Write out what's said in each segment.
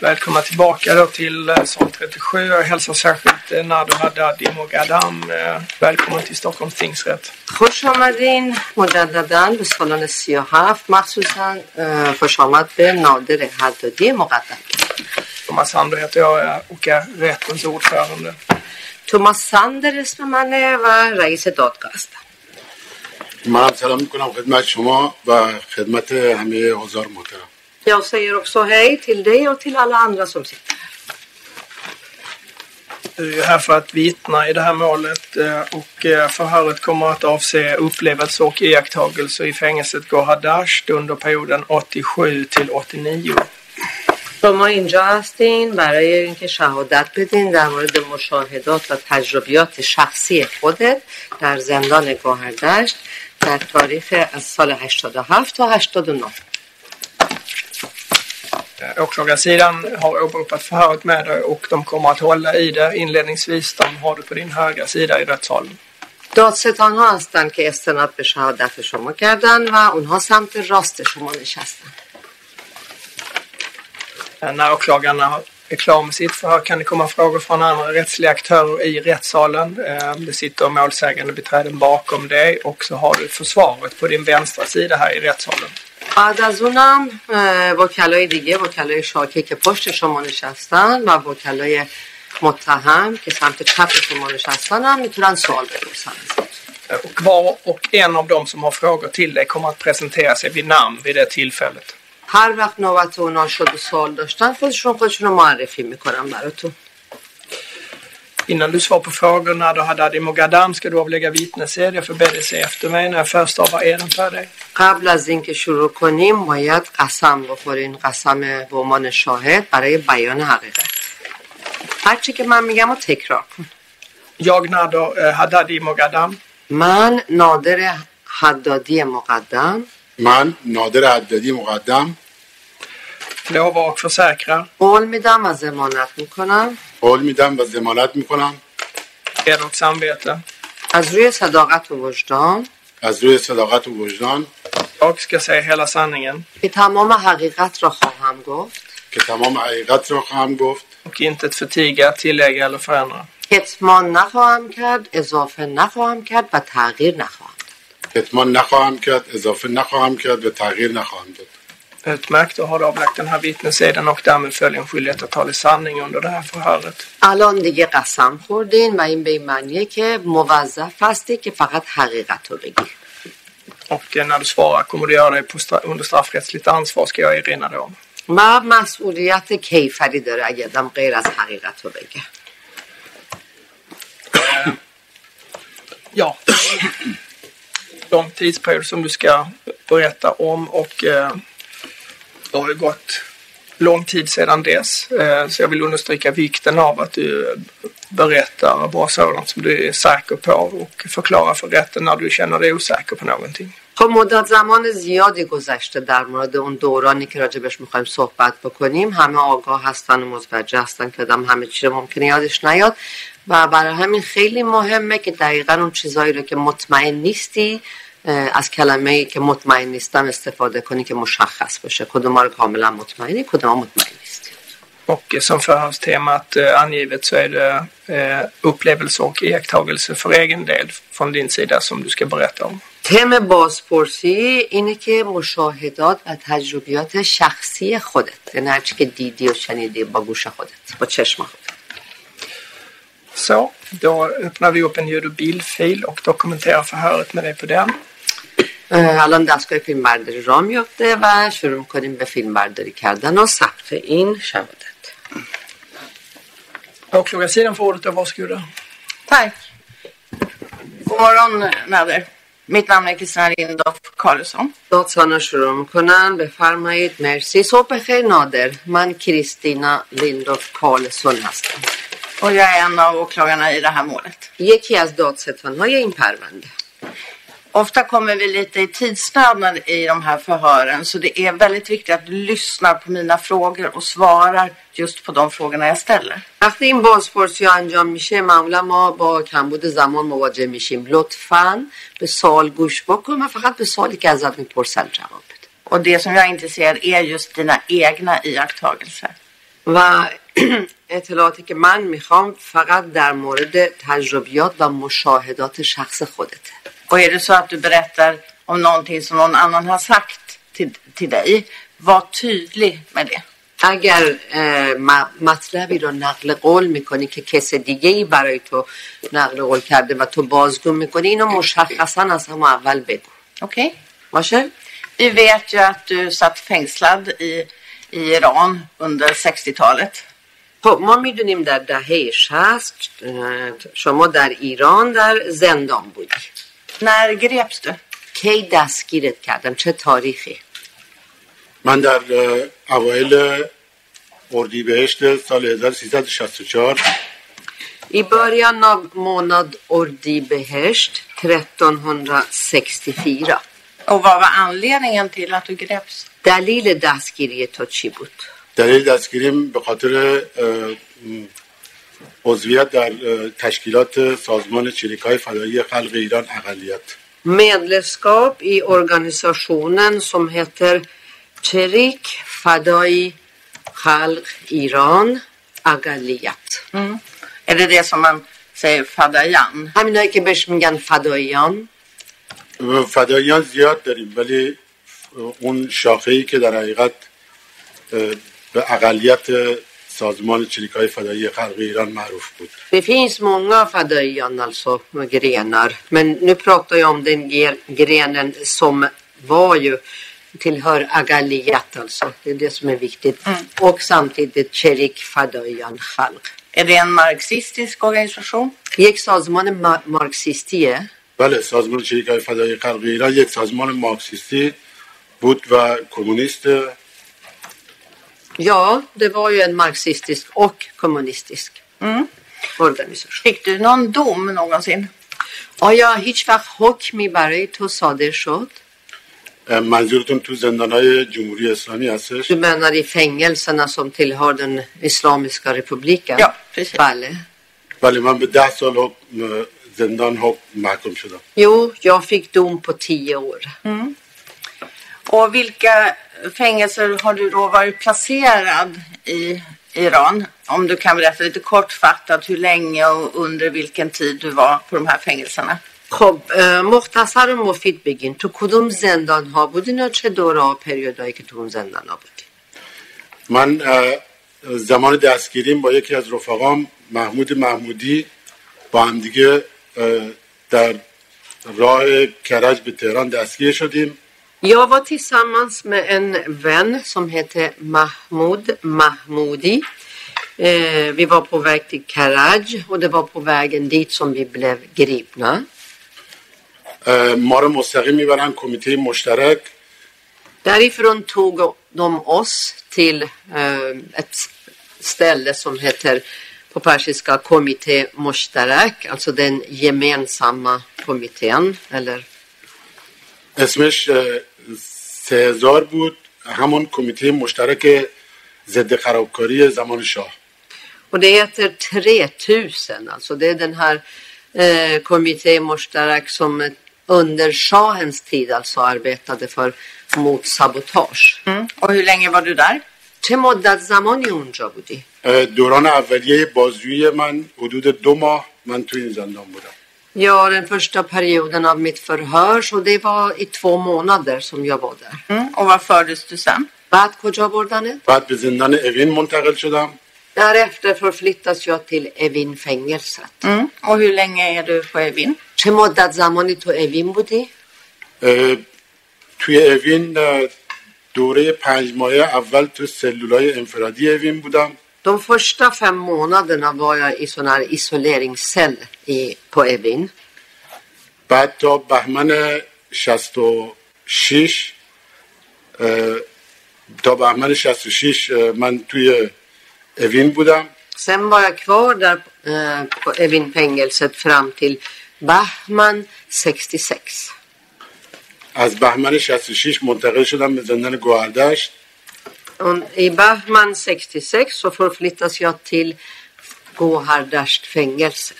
Välkomna tillbaka då till eh, sal 37. Jag hälsar särskilt eh, Nado Haddad i Mogadam. Eh, Välkommen till Stockholms tingsrätt. خوش آمدین مجددا به سالن 37 مخصوصا اه، خوش آمد به نادر حدادی مقدم Thomas Sander heter jag eh, och är rättens ordförande. توماس ساندر اسم منه و رئیس دادگاه هستم منم سلام میکنم خدمت شما و خدمت همه حضار محترم Jag säger också hej till dig och till alla andra som sitter här. Du är ju här för att vittna i det här målet eh, och eh, förhöret kommer att avse upplevelser och iakttagelser i fängelset Gohardasht under perioden 87 till 89. شما اینجا هستین برای اینکه شهادت بدین در مورد مشاهدات و تجربیات شخصی خودت در زندان گوهردشت در تاریخ از سال 87 تا 89 Eh, Åklagarsidan har åberopat förhöret med dig och de kommer att hålla i det. Inledningsvis de har du på din högra sida i rättssalen. دادستان ها هستند که استناد به شهادت شما کردن و اونها سمت راست شما نشستن Eh, När åklagarna är klara med sitt förhör kan det komma frågor från andra rättsliga aktörer i rättssalen. Eh, Det sitter målsägande beträden bakom dig och så har du försvaret på din vänstra sida här i rättssalen. بعد از اونم وکلای دیگه وکلای شاکی که پشت شما نشستن و وکلای متهم که سمت چپ شما نشستن هم می‌تونن سوال بپرسن Och var och en av dem som har frågor till dig kommer att presentera sig vid namn vid det tillfället. هر وقت نوبت اونا شد و سوال داشتن خودشون خودشون رو معرفی می‌کنن براتون Innan du svarar på frågor när du hade i Mogadam ska du avlägga vittnesed. Jag får be dig se efter mig när jag förstavar eden för dig. قبل از اینکه شروع کنیم باید قسم بخورین قسم به عنوان شاهد برای بیان حقیقت هرچی که من میگم رو تکرار کن Jag Nado eh, Haddadi Mogadam من نادر حدادی مقدم من نادر حدادی مقدم lovar och försäkrar قول میدم و ضمانت می‌کنم. قول میدم و ضمانت می‌کنم. och samvete. از روی صداقت و وجدان. از روی صداقت و وجدان. Jag ska säga hela sanningen که تمام حقیقت را خواهم گفت. که تمام حقیقت را خواهم گفت. och intet förtiga, tillägga eller förändra. کتمان نخواهم کرد اضافه نخواهم کرد و تغییر نخواهم داد. کتمان نخواهم کرد اضافه نخواهم کرد و تغییر نخواهم داد. Utmärkt, då har du avlagt den här vittneseden och därmed följer en skyldighet att tala sanning under det här förhöret. الان دیگه قسم خوردین و این به این معنیه که موظف هستی که فقط حقیقت رو بگی Och eh, när du svarar kommer du göra dig på stra- under straffrättsligt ansvar ska jag erinra dig om. و مسئولیت کیفری داره اگه آدم غیر از حقیقت رو بگه Ja. Lång tidsperiod som du ska berätta om och eh, det har ju gått lång tid sedan dess. Eh, så jag vill understryka vikten av att du berättar bara sådant som du är säker på och förklarar för rätten när du känner dig osäker på någonting. خب مدت زمان زیادی گذشته در مورد اون دورانی که راجبش می‌خوایم صحبت بکنیم همه آگاه هستن و متوجه هستن که آدم همه چی ممکنه یادش نیاد و برای همین خیلی مهمه که دقیقا اون چیزایی رو که مطمئن نیستی از کلمه ای که مطمئن نیستم استفاده کنی که مشخص باشه کدوم رو کاملا مطمئنی کدوم مطمئن نیستی Och eh, som förhörstemat eh, angivet så är det eh, upplevelser och iakttagelser för egen del från din sida som du ska berätta om. تم بازپرسی اینه که مشاهدات و تجربیات شخصی خودت یعنی هرچی که دیدی و شنیدی با گوش خودت با چشم خودت Så, då öppnar vi upp en ljud och bildfil och dokumenterar förhöret med dig på den. اه، الان دستگاه فیلم برداری را میفته و شروع میکنیم به فیلم برداری کردن و ثبت این شهادت Åklagarsidan får ordet och varsågoda. Tack. God morgon, Nader. Mitt namn är Kristina Lindorff Karlsson. دادسانا شروع میکنن بفرمایید مرسی صبح خیر نادر من کریستینا لیندوف کارلسون هستم Och jag är en av åklagarna i det här målet. یکی از دادستانهای این پرونده Ofta kommer vi lite i tidsnöd i de här förhören så det är väldigt viktigt att du lyssnar på mina frågor och svarar just på de frågorna jag ställer. وقتی این بازپرسی ها انجام میشه معمولا ما با کمبود زمان مواجه میشیم لطفا به سوال گوش بکن و فقط به سوالی که ازت می‌پرسن جواب بده Och det som jag är intresserad är just dina egna iakttagelser. و اطلاعاتی که من می‌خوام فقط در مورد تجربیات و مشاهدات شخص خودته Och är det så att du berättar om någonting som någon annan har sagt till, till dig, var tydlig med det. اگر اه، م- مطلبی رو نقل قول میکنی که کس دیگه ای برای تو نقل قول کرده و تو بازگو میکنی اینو مشخصا از همون اول بگو Okej? باشه؟ Vi vet ju att du satt fängslad i, i Iran under 60-talet. خب ما میدونیم در دهه 60 اه، شما در ایران در زندان بودی När greps du? کی دستگیرت کردم چه تاریخی من در اوایل اردیبهشت سال 1364 I början av månad Ordibehesht 1364 Och vad var anledningen till att du greps? دلیل دستگیری تو چی بود؟ دلیل دستگیریم به خاطر عضویت در تشکیلات سازمان چریک های فدایی خلق ایران اقلیت Medlemskap i organisationen som heter Cherik Fadai Khalq Iran Agaliyat. Är det det som man säger fadayan? که بهش میگن فداییان و فداییان زیاد داریم ولی اون شاخه ای که در حقیقت به اقلیت سازمان چریک های فدایی خلق ایران معروف بود Det finns många fadaian, alltså grenar. Men nu pratar jag om den ge- grenen som var ju tillhör Agaliyat alltså. Det är det som är viktigt. Och samtidigt Cherik Fadaian Khalq. Är det en marxistisk organisation? یک سازمان ما- مارکسیستیه بله سازمان چریک های فدایی خلق ایران یک سازمان مارکسیستی بود و کمونیست Ja, det var ju en marxistisk och kommunistisk organisation. Fick du någon dom någonsin? آیا هیچ وقت حکمی برای تو صادر شد؟ منظورتون تو زندان های جمهوری اسلامی هستش Du menar i fängelserna som tillhör den Islamiska republiken? Ja, precis. Bale. بله من به ده سال حکم زندان حکم محکوم شدم Jo, jag fick dom på tio år. Och vilka fängelser har du då varit placerad i Iran? Om du kan berätta lite kortfattat hur länge och under vilken tid du var på de här fängelserna. خب مختصر و مفید بگین تو کدوم زندان ها بودین و چه دوره و پریودایی که تو اون زندان ها بودین من زمان دستگیریم با یکی از رفقام محمود محمودی با هم دیگه اه، در راه کرج به تهران دستگیر شدیم Jag var tillsammans med en vän som hette Mahmoud Mahmoudi. Eh, vi var på väg till Karaj och det var på vägen dit som vi blev gripna. اه، ما رو مستقیم میبرن کمیته مشترک Därifrån tog de oss till eh, ett ställe som heter på persiska komité Moshtarak, alltså den gemensamma kommittén. Eller, اسمش اه، سه هزار بود همون کمیته مشترک ضد خرابکاری زمان شاه och det heter 3000, alltså det är den här eh, komité Moshtarak som under shahens tid alltså arbetade för mot sabotage. Och hur länge var du där? چه مدت زمانی اونجا بودی؟ دوران اولیه بازجویی من حدود دو ماه من توی این زندان بودم Ja, den första perioden av mitt förhör, så det var i två månader som jag var där. Mm. Och vad fördes du sen? بعد کجا بردنت؟ بعد به زندان اوین منتقل شدم Därefter förflyttas jag till Evin-fängelset. Mm. Och hur länge är du på Evin? چه مدت زمانی تو اوین بودی؟ اه، توی اوین اه، دوره پنج ماهه اول تو سلولای انفرادی اوین بودم De första fem månaderna var jag i sån här isoleringscell i, på Evin. بعد تا بهمن 66 اه، تا بهمن 66 اه، من توی اوین بودم Sen var jag kvar där eh, på Evin-fängelset fram till Bahman 66. از بهمن 66 منتقل شدم به زندان گوهردشت Och I Bahman 66 så förflyttas jag till Gohardasht-fängelset.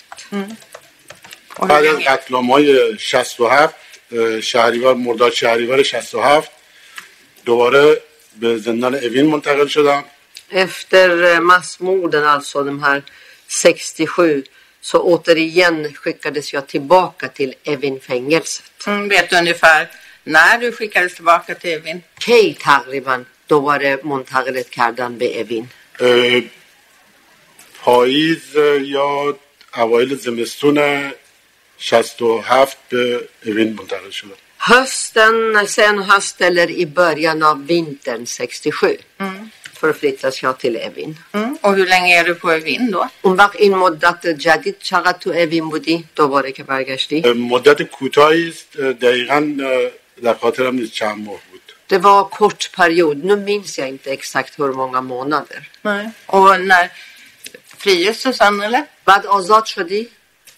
Och hur بعد از länge? قتلام های 67 اه، شهریور مرداد شهریور 67 دوباره به زندان اوین منتقل شدم Efter eh, massmorden, alltså de här 67, så återigen skickades jag tillbaka till Evin-fängelset. Mm, vet du ungefär när du skickades tillbaka till Evin? کی تقریبا دوباره منتقلت کردن به اوین؟ پاییز یا اوایل زمستون 67 به اوین منتقل شدم Hösten, sen höst eller i början av vintern 67 förflyttas jag till Evin. Mm. Och hur länge är du på Evin då? اون این مدت جدید چقدر تو اوین بودی؟ دوباره که برگشتی. مدت کوتاهی است دقیقا در خاطرم نیست چند ماه. Det var kort period. Nu minns jag inte exakt hur många månader. Nej. Och när friges du sen eller? بعد آزاد شدی؟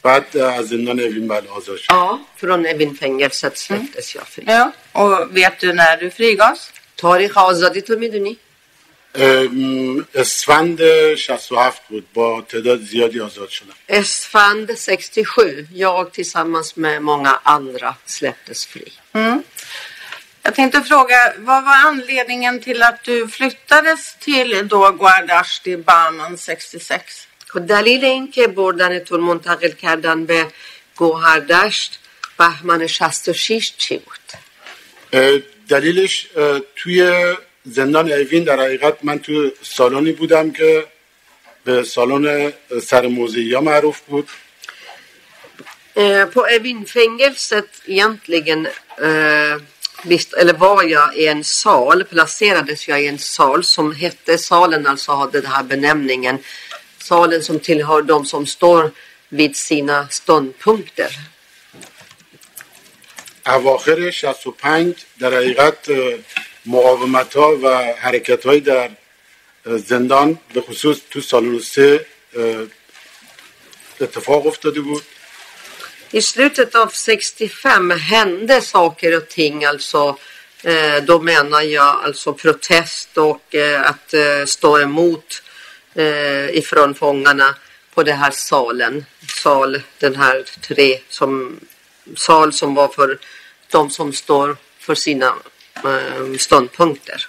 بعد اه، از زندان اوین بله آزاد شد Ja. Från Evin-fängelset släpptes jag fri. Ja. Och vet du när du frigavs? تاریخ آزادی تو میدونی؟ اه، م، اسفند 67 بود با تعداد زیادی آزاد شدم Esfand 67. Jag tillsammans med många andra släpptes fri. Jag tänkte fråga, vad var anledningen till att du flyttades till då Guardasht i Barman 66? خب دلیل این که بردنتون منتقل کردن به گوهردشت بهمن 66 چی بود؟ اه، دلیلش اه، توی زندان اوین در حقیقت من تو سالنی بودم که به سالن سر موزیا معروف بود Eh, på Evin-fängelset egentligen eh, visst, eller var jag i en sal, placerades jag i en sal som hette, salen alltså hade den här benämningen, salen som tillhör de som står vid sina ståndpunkter. اواخر 65 در حقیقت مقاومت ها و حرکت های در اه، زندان به خصوص تو سالن سه اه، اتفاق افتاده بود I slutet av 65 hände saker och ting, alltså eh, då menar jag alltså protest och eh, att eh, stå emot eh, ifrån fångarna på den här salen. Sal, den här tre, som, sal som var för de som står för sina eh, ståndpunkter.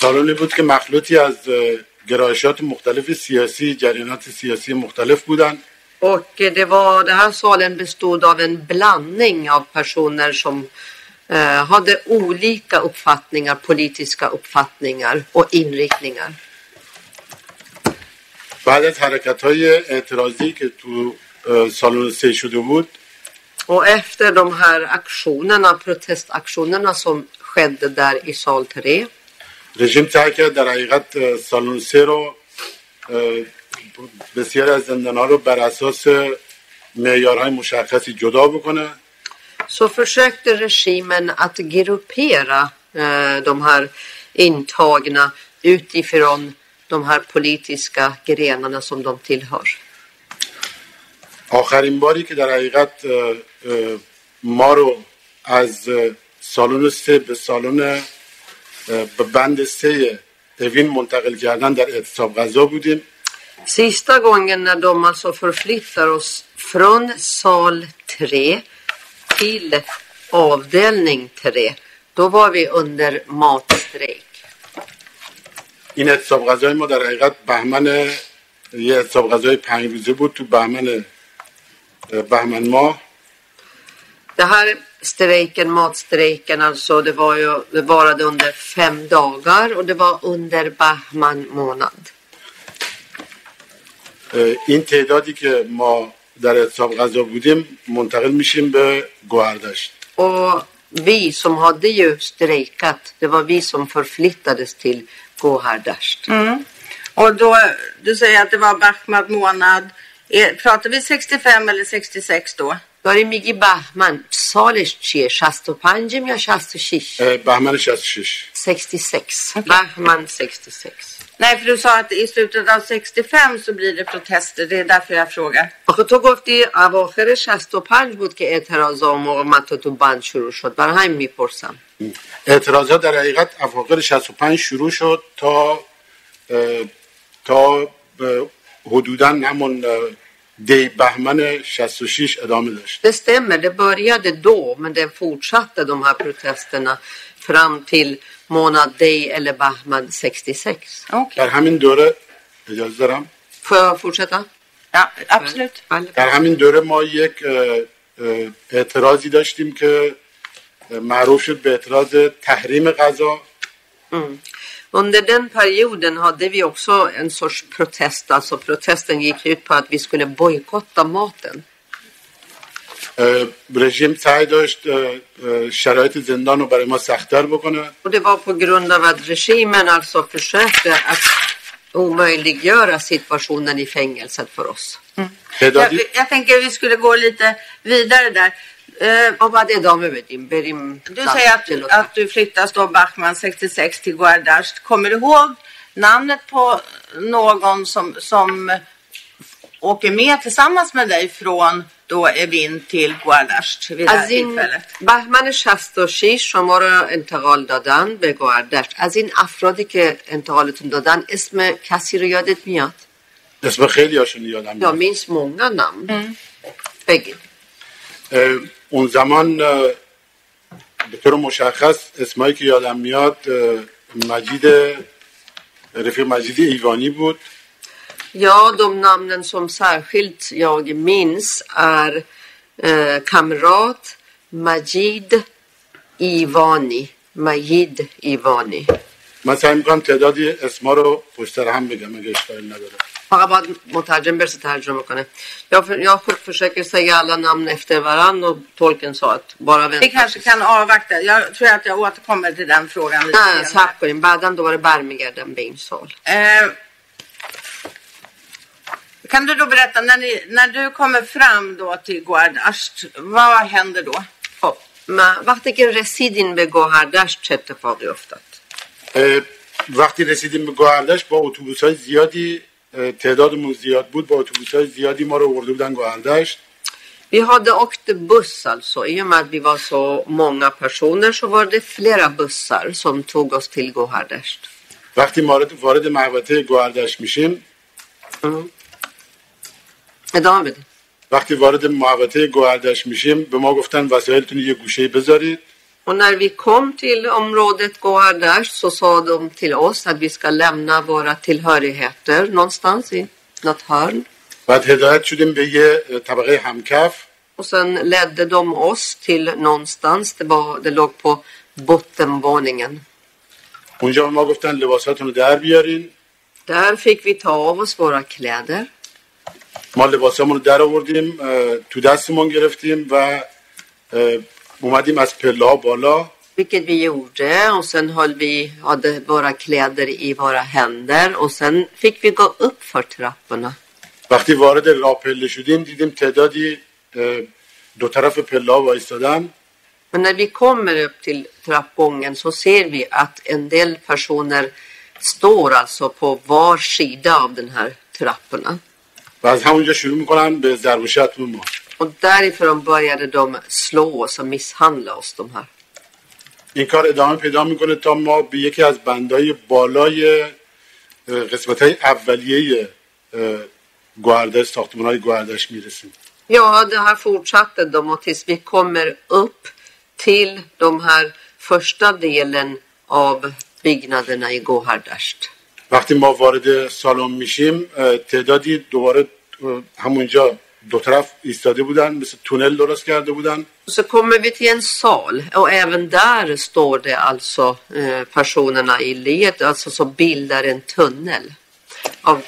سالنی بود که مخلوطی از اه، گرایشات مختلف سیاسی جریانات سیاسی مختلف بودن Och eh, det var, den här salen bestod av en blandning av personer som eh, hade olika uppfattningar, politiska uppfattningar och inriktningar. بعد از حرکت های اعتراضی که تو اه، سالن سه شده بود Och efter de här aktionerna, protestaktionerna som skedde där i sal 3 رژیم سعی کرد در حقیقت اه، سالن سه رو اه، بسیاری از زندان ها رو بر اساس معیارهای مشخصی جدا بکنه så försökte regimen att gruppera eh, de här intagna utifrån de här politiska grenarna som de tillhör. آخرین باری که در حقیقت ما رو از سالن سه به سالن بند سه اوین منتقل کردن در اعتصاب غذا بودیم Sista gången när de alltså förflyttar oss från sal 3 till avdelning 3, då var vi under matstrejk. این اعتصاب غذای ما در حقیقت بهمن یه اعتصاب غذای پنج روزه بود تو بهمن اه، بهمن ماه Det här strejken, matstrejken, alltså det var ju, det varade under fem dagar och det var under Bahman månad. اه، این تعدادی که ما در اعتصاب غذا بودیم منتقل میشیم به گوهردشت Och vi som hade ju strejkat, det var vi som förflyttades till Gohardasht. Och då, du säger att det var Bahmad månad. Är, pratar vi 65 eller 66 då? داری میگی بهمن سالش چیه 65 یا 66 اه، بهمن 66 66 بهمن 66 Nej, för du sa att i slutet av 65 så blir det protester. Det är därför jag frågar. آخه تو گفتی اواخر 65 بود که اعتراض و مقاومت تو بند شروع شد برای همین می‌پرسم اعتراضات در حقیقت اواخر 65 شروع شد تا اه، تا به حدودا همون اه، دی بهمن 66 ادامه داشت Det stämmer, det började då men det fortsatte de här protesterna fram till månad dig eller Bahman 66. Okej. در همین دوره اجازه دارم Får jag fortsätta? Ja, absolut. در همین دوره ما یک اعتراضی داشتیم که معروف شد به اعتراض تحریم غذا Under den perioden hade vi också en sorts protest. Alltså protesten gick ut på att vi skulle bojkotta maten. اه، رژیم سعی داشت اه، اه، شرایط زندان رو برای ما سختتر بکنه Och det var på grund av att regimen alltså försökte att omöjliggöra situationen i fängelset för oss. Jag, تعدادی jag tänker vi skulle gå lite vidare där. Eh, Och vad det dame bedim, berim. Du säger att, att du flyttas då Bachman 66 till Guardasht. Kommer du ihåg namnet på någon som, som åker med tillsammans med dig från då Evin till Guardasht vid det här از این tillfället? بهمن 66 شما را انتقال دادن به گوهردشت از این افرادی که انتقالتون دادن اسم کسی رو یادت میاد اسم خیلی هاشون یادم jag میاد minns många namn. بگید اه، اون زمان به طور مشخص اسمایی که یادم میاد مجید رفیق مجید ایوانی بود. Ja, de namnen som särskilt jag minns är eh, kamrat Majid Ivani. Majid Ivani. من سعی میکنم تعدادی اسما رو پشت سر هم بگم اگه اشکالی نداره فقط باید مترجم برسه ترجمه کنه jag, för, jag försöker säga alla namn efter varann och tolken sa att bara Vi vänta kanske kan avvakta. Jag tror att jag återkommer till den frågan lite نه senare. صبر کنیم بعدا دوباره برمیگردم به این سال Eh, kan du då berätta, när, ni, när du kommer fram då till Guardasht, vad händer då? خب ما وقتی که رسیدین به گوهردشت چه اتفاقی افتاد اه، وقتی رسیدیم به گوهردش با اتوبوس های زیادی اه، تعدادمون زیاد بود با اتوبوس های زیادی ما رو ورده بودن گوهردشت Vi hade åkt buss alltså. I och med att vi var så många personer så var det flera bussar som tog oss till Gohardesht. وقتی وارد وارد محوطه گوهردشت میشیم ادامه بده. وقتی وارد محوطه گوهردشت میشیم به ما گفتن وسایلتون رو یه گوشه بذارید Och när vi kom till området Gohardesht så sa de till oss att vi ska lämna våra tillhörigheter någonstans i något hörn. بعد هدایت شدیم به یه اه، طبقه همکف Och sen ledde de oss till någonstans. Det, var, det låg på bottenvåningen. اونجا به ما گفتن لباساتون رو در بیارین Där fick vi ta av oss våra kläder. ما لباسامون رو در آوردیم اه، تو دستمون گرفتیم و اه، اومدیم از پله ها بالا Vilket vi gjorde och sen höll vi, hade våra kläder i våra händer och sen fick vi gå upp för trapporna. وقتی وارد راه پله شدیم دیدیم تعدادی اه، دو طرف پله ها وایستادن Men när vi kommer upp till trappgången så ser vi att en del personer står alltså på var sida av den här trapporna. و از همونجا شروع می‌کنن به زربوشت ما و داری فرام باید دام سلو و سا میسهند لازدوم هر این کار ادامه پیدا می‌کنه تا ما به یکی از بندهای بالای قسمت های اولیه گوهردش ساختمان های گوهردش می‌رسیم. یا ها ده هر فورچت دام و تیز بی کمر اپ تیل دام هر فرشتا دیلن آب بیگنادن های گوهردشت وقتی ما وارد سالن میشیم تعدادی دوباره همونجا دو طرف ایستاده بودن مثل تونل درست کرده بودن Så kommer vi till en sal och även där står det alltså personerna i led, alltså som bildar en tunnel. Av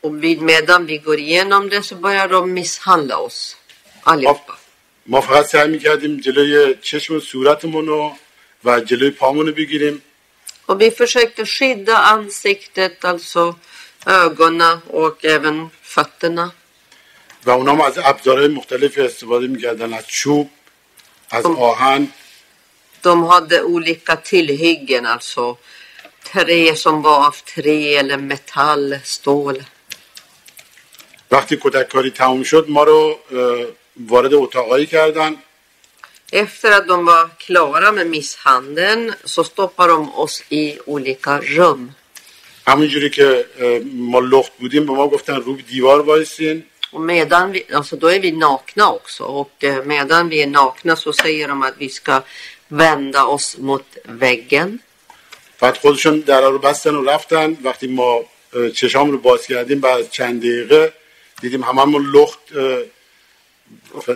och vid, medan vi går igenom det så börjar de misshandla oss. Allihopa. ما فقط سعی می‌کردیم جلوی چشم صورتمون و جلوی پامون رو بگیریم Och vi försökte skydda ansiktet, alltså ögonen och även fötterna. و اونا هم از ابزارهای مختلفی استفاده میکردن از چوب از آهن De hade olika tillhyggen, alltså trä som var av trä eller metall, stål. وقتی کتک کاری تموم شد ما رو اه، وارد اتاقایی کردن Efter att de var klara med misshandeln så stoppade de oss i olika rum. همونجوری که اه، ما لخت بودیم به ما گفتن رو به دیوار وایسین Och medan vi, alltså då är vi nakna också och eh, medan vi är nakna så säger de att vi ska vända oss mot väggen. بعد خودشون در رو بستن و رفتن وقتی ما اه، چشام رو باز کردیم بعد چند دقیقه دیدیم هممون لخت اه، ف-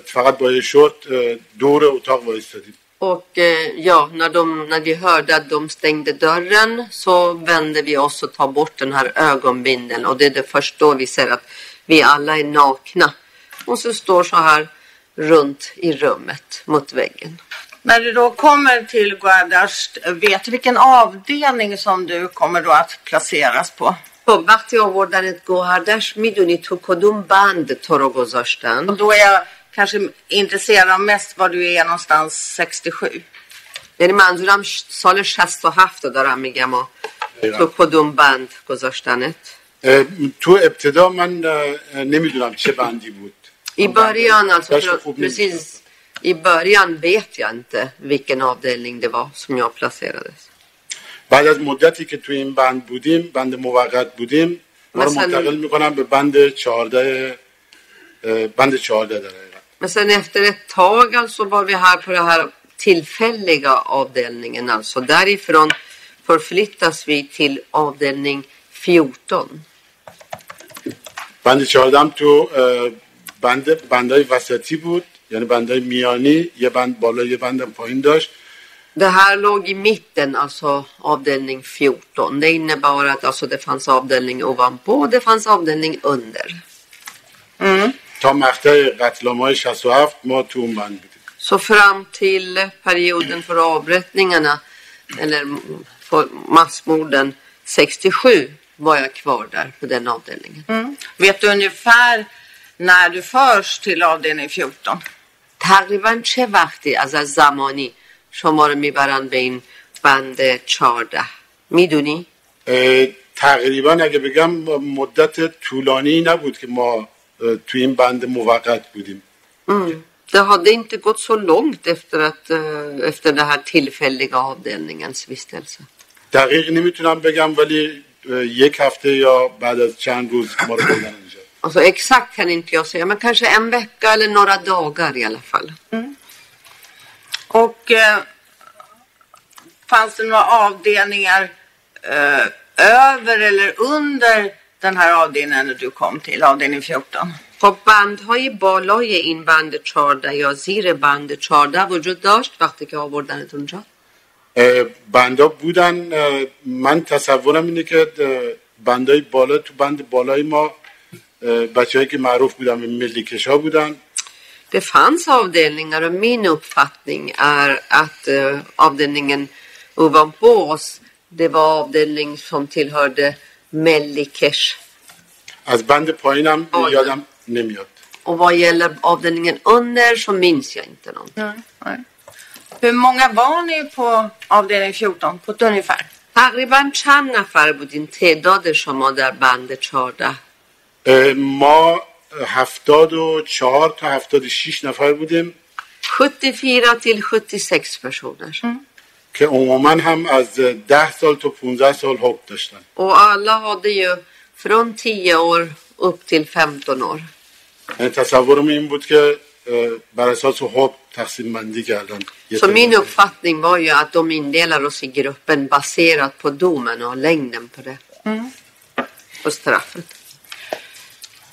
فقط با یه شورت اه، دور اتاق وایستادیم Och eh, ja, när, de, när vi hörde att de stängde dörren så vände vi oss och tar bort den här ögonbindeln. Och det är det först då vi ser att vi alla är nakna. Och så står så här runt i rummet mot väggen. När du då kommer till Guadasht, vet du vilken avdelning som du kommer då att placeras på? خب وقتی آوردنت گوهردش میدونی تو کدوم بند تو رو Och گذاشتن då är jag kanske intresserad av mest var du är någonstans 67. یعنی منظورم ش- سال 67 رو دارم میگم و تو کدوم بند گذاشتنت اه، تو ابتدا من اه، نمیدونم چه بندی بود I början alltså, Värsta för, خوب precis. I början vet jag inte vilken avdelning det var som jag placerades. بعد از مدتی که تو این بند بودیم بند موقت بودیم ما رو مثلا- منتقل می‌کنم به بند 14 اه، بند 14 در حقیقت. Men sen efter ett tag alltså var vi här på den här tillfälliga avdelningen. Alltså därifrån förflyttas vi till avdelning 14. بند 14 هم تو بند بندای وسطی بود یعنی بندای میانی یه بند بالا یه بند پایین داشت Det här låg i mitten, alltså avdelning 14. Det innebar att alltså, det fanns avdelning ovanpå och det fanns avdelning under. تا مقطع قتل های 67 ما تو اون بند بودیم Så fram till perioden för avrättningarna, eller för massmorden 67, var jag kvar där på den avdelningen. Vet du ungefär när du förs till avdelning 14? تقریبا چه وقتی از از زمانی شما رو می‌برن به این بند 14 می‌دونی؟ تقریبا اگه بگم مدت طولانی نبود که ما اه، تو این بند موقت بودیم Det hade inte gått så långt efter, att, eh, efter den här tillfälliga avdelningens vistelse. دقیق نمی‌تونم بگم ولی یک هفته یا بعد از چند روز ما رو بردن اینجا Alltså exakt kan inte jag säga, men kanske en vecka eller några dagar i alla fall. Och eh, fanns det några avdelningar eh, över eller under den här avdelningen du kom till, avdelning 14? خب بندهای بالای این بند 14 یا زیر بند 14 وجود داشت وقتی که آوردنت اونجا بندا بودن من تصورم اینه که اه، بندای بالا تو بند بالای ما بچه که معروف بودن به ملیکش ها بودن Det fanns avdelningar och min uppfattning är att eh, avdelningen ovanpå oss det var avdelning som tillhörde Mellikers. از بند پایینم آه. یادم نمیاد Och vad gäller avdelningen under så minns jag inte någonting. Nej. Nej. Hur många var ni på avdelning 14 på ett ungefär? تقریبا چند نفر بودین تعداد شما در بند 14 اه، ما هفتاد و چهار تا هفتاد و شیش نفر بودیم 74 till 76 personer. که عموما هم از ده سال تا 15 سال حکم داشتن Och alla hade ju från 10 år upp till 15 år. یعنی تصورم این بود که بر اساس حکم تقسیم بندی کردن Så min uppfattning var ju att de indelar oss i gruppen baserat på domen och längden på det. Och straffet.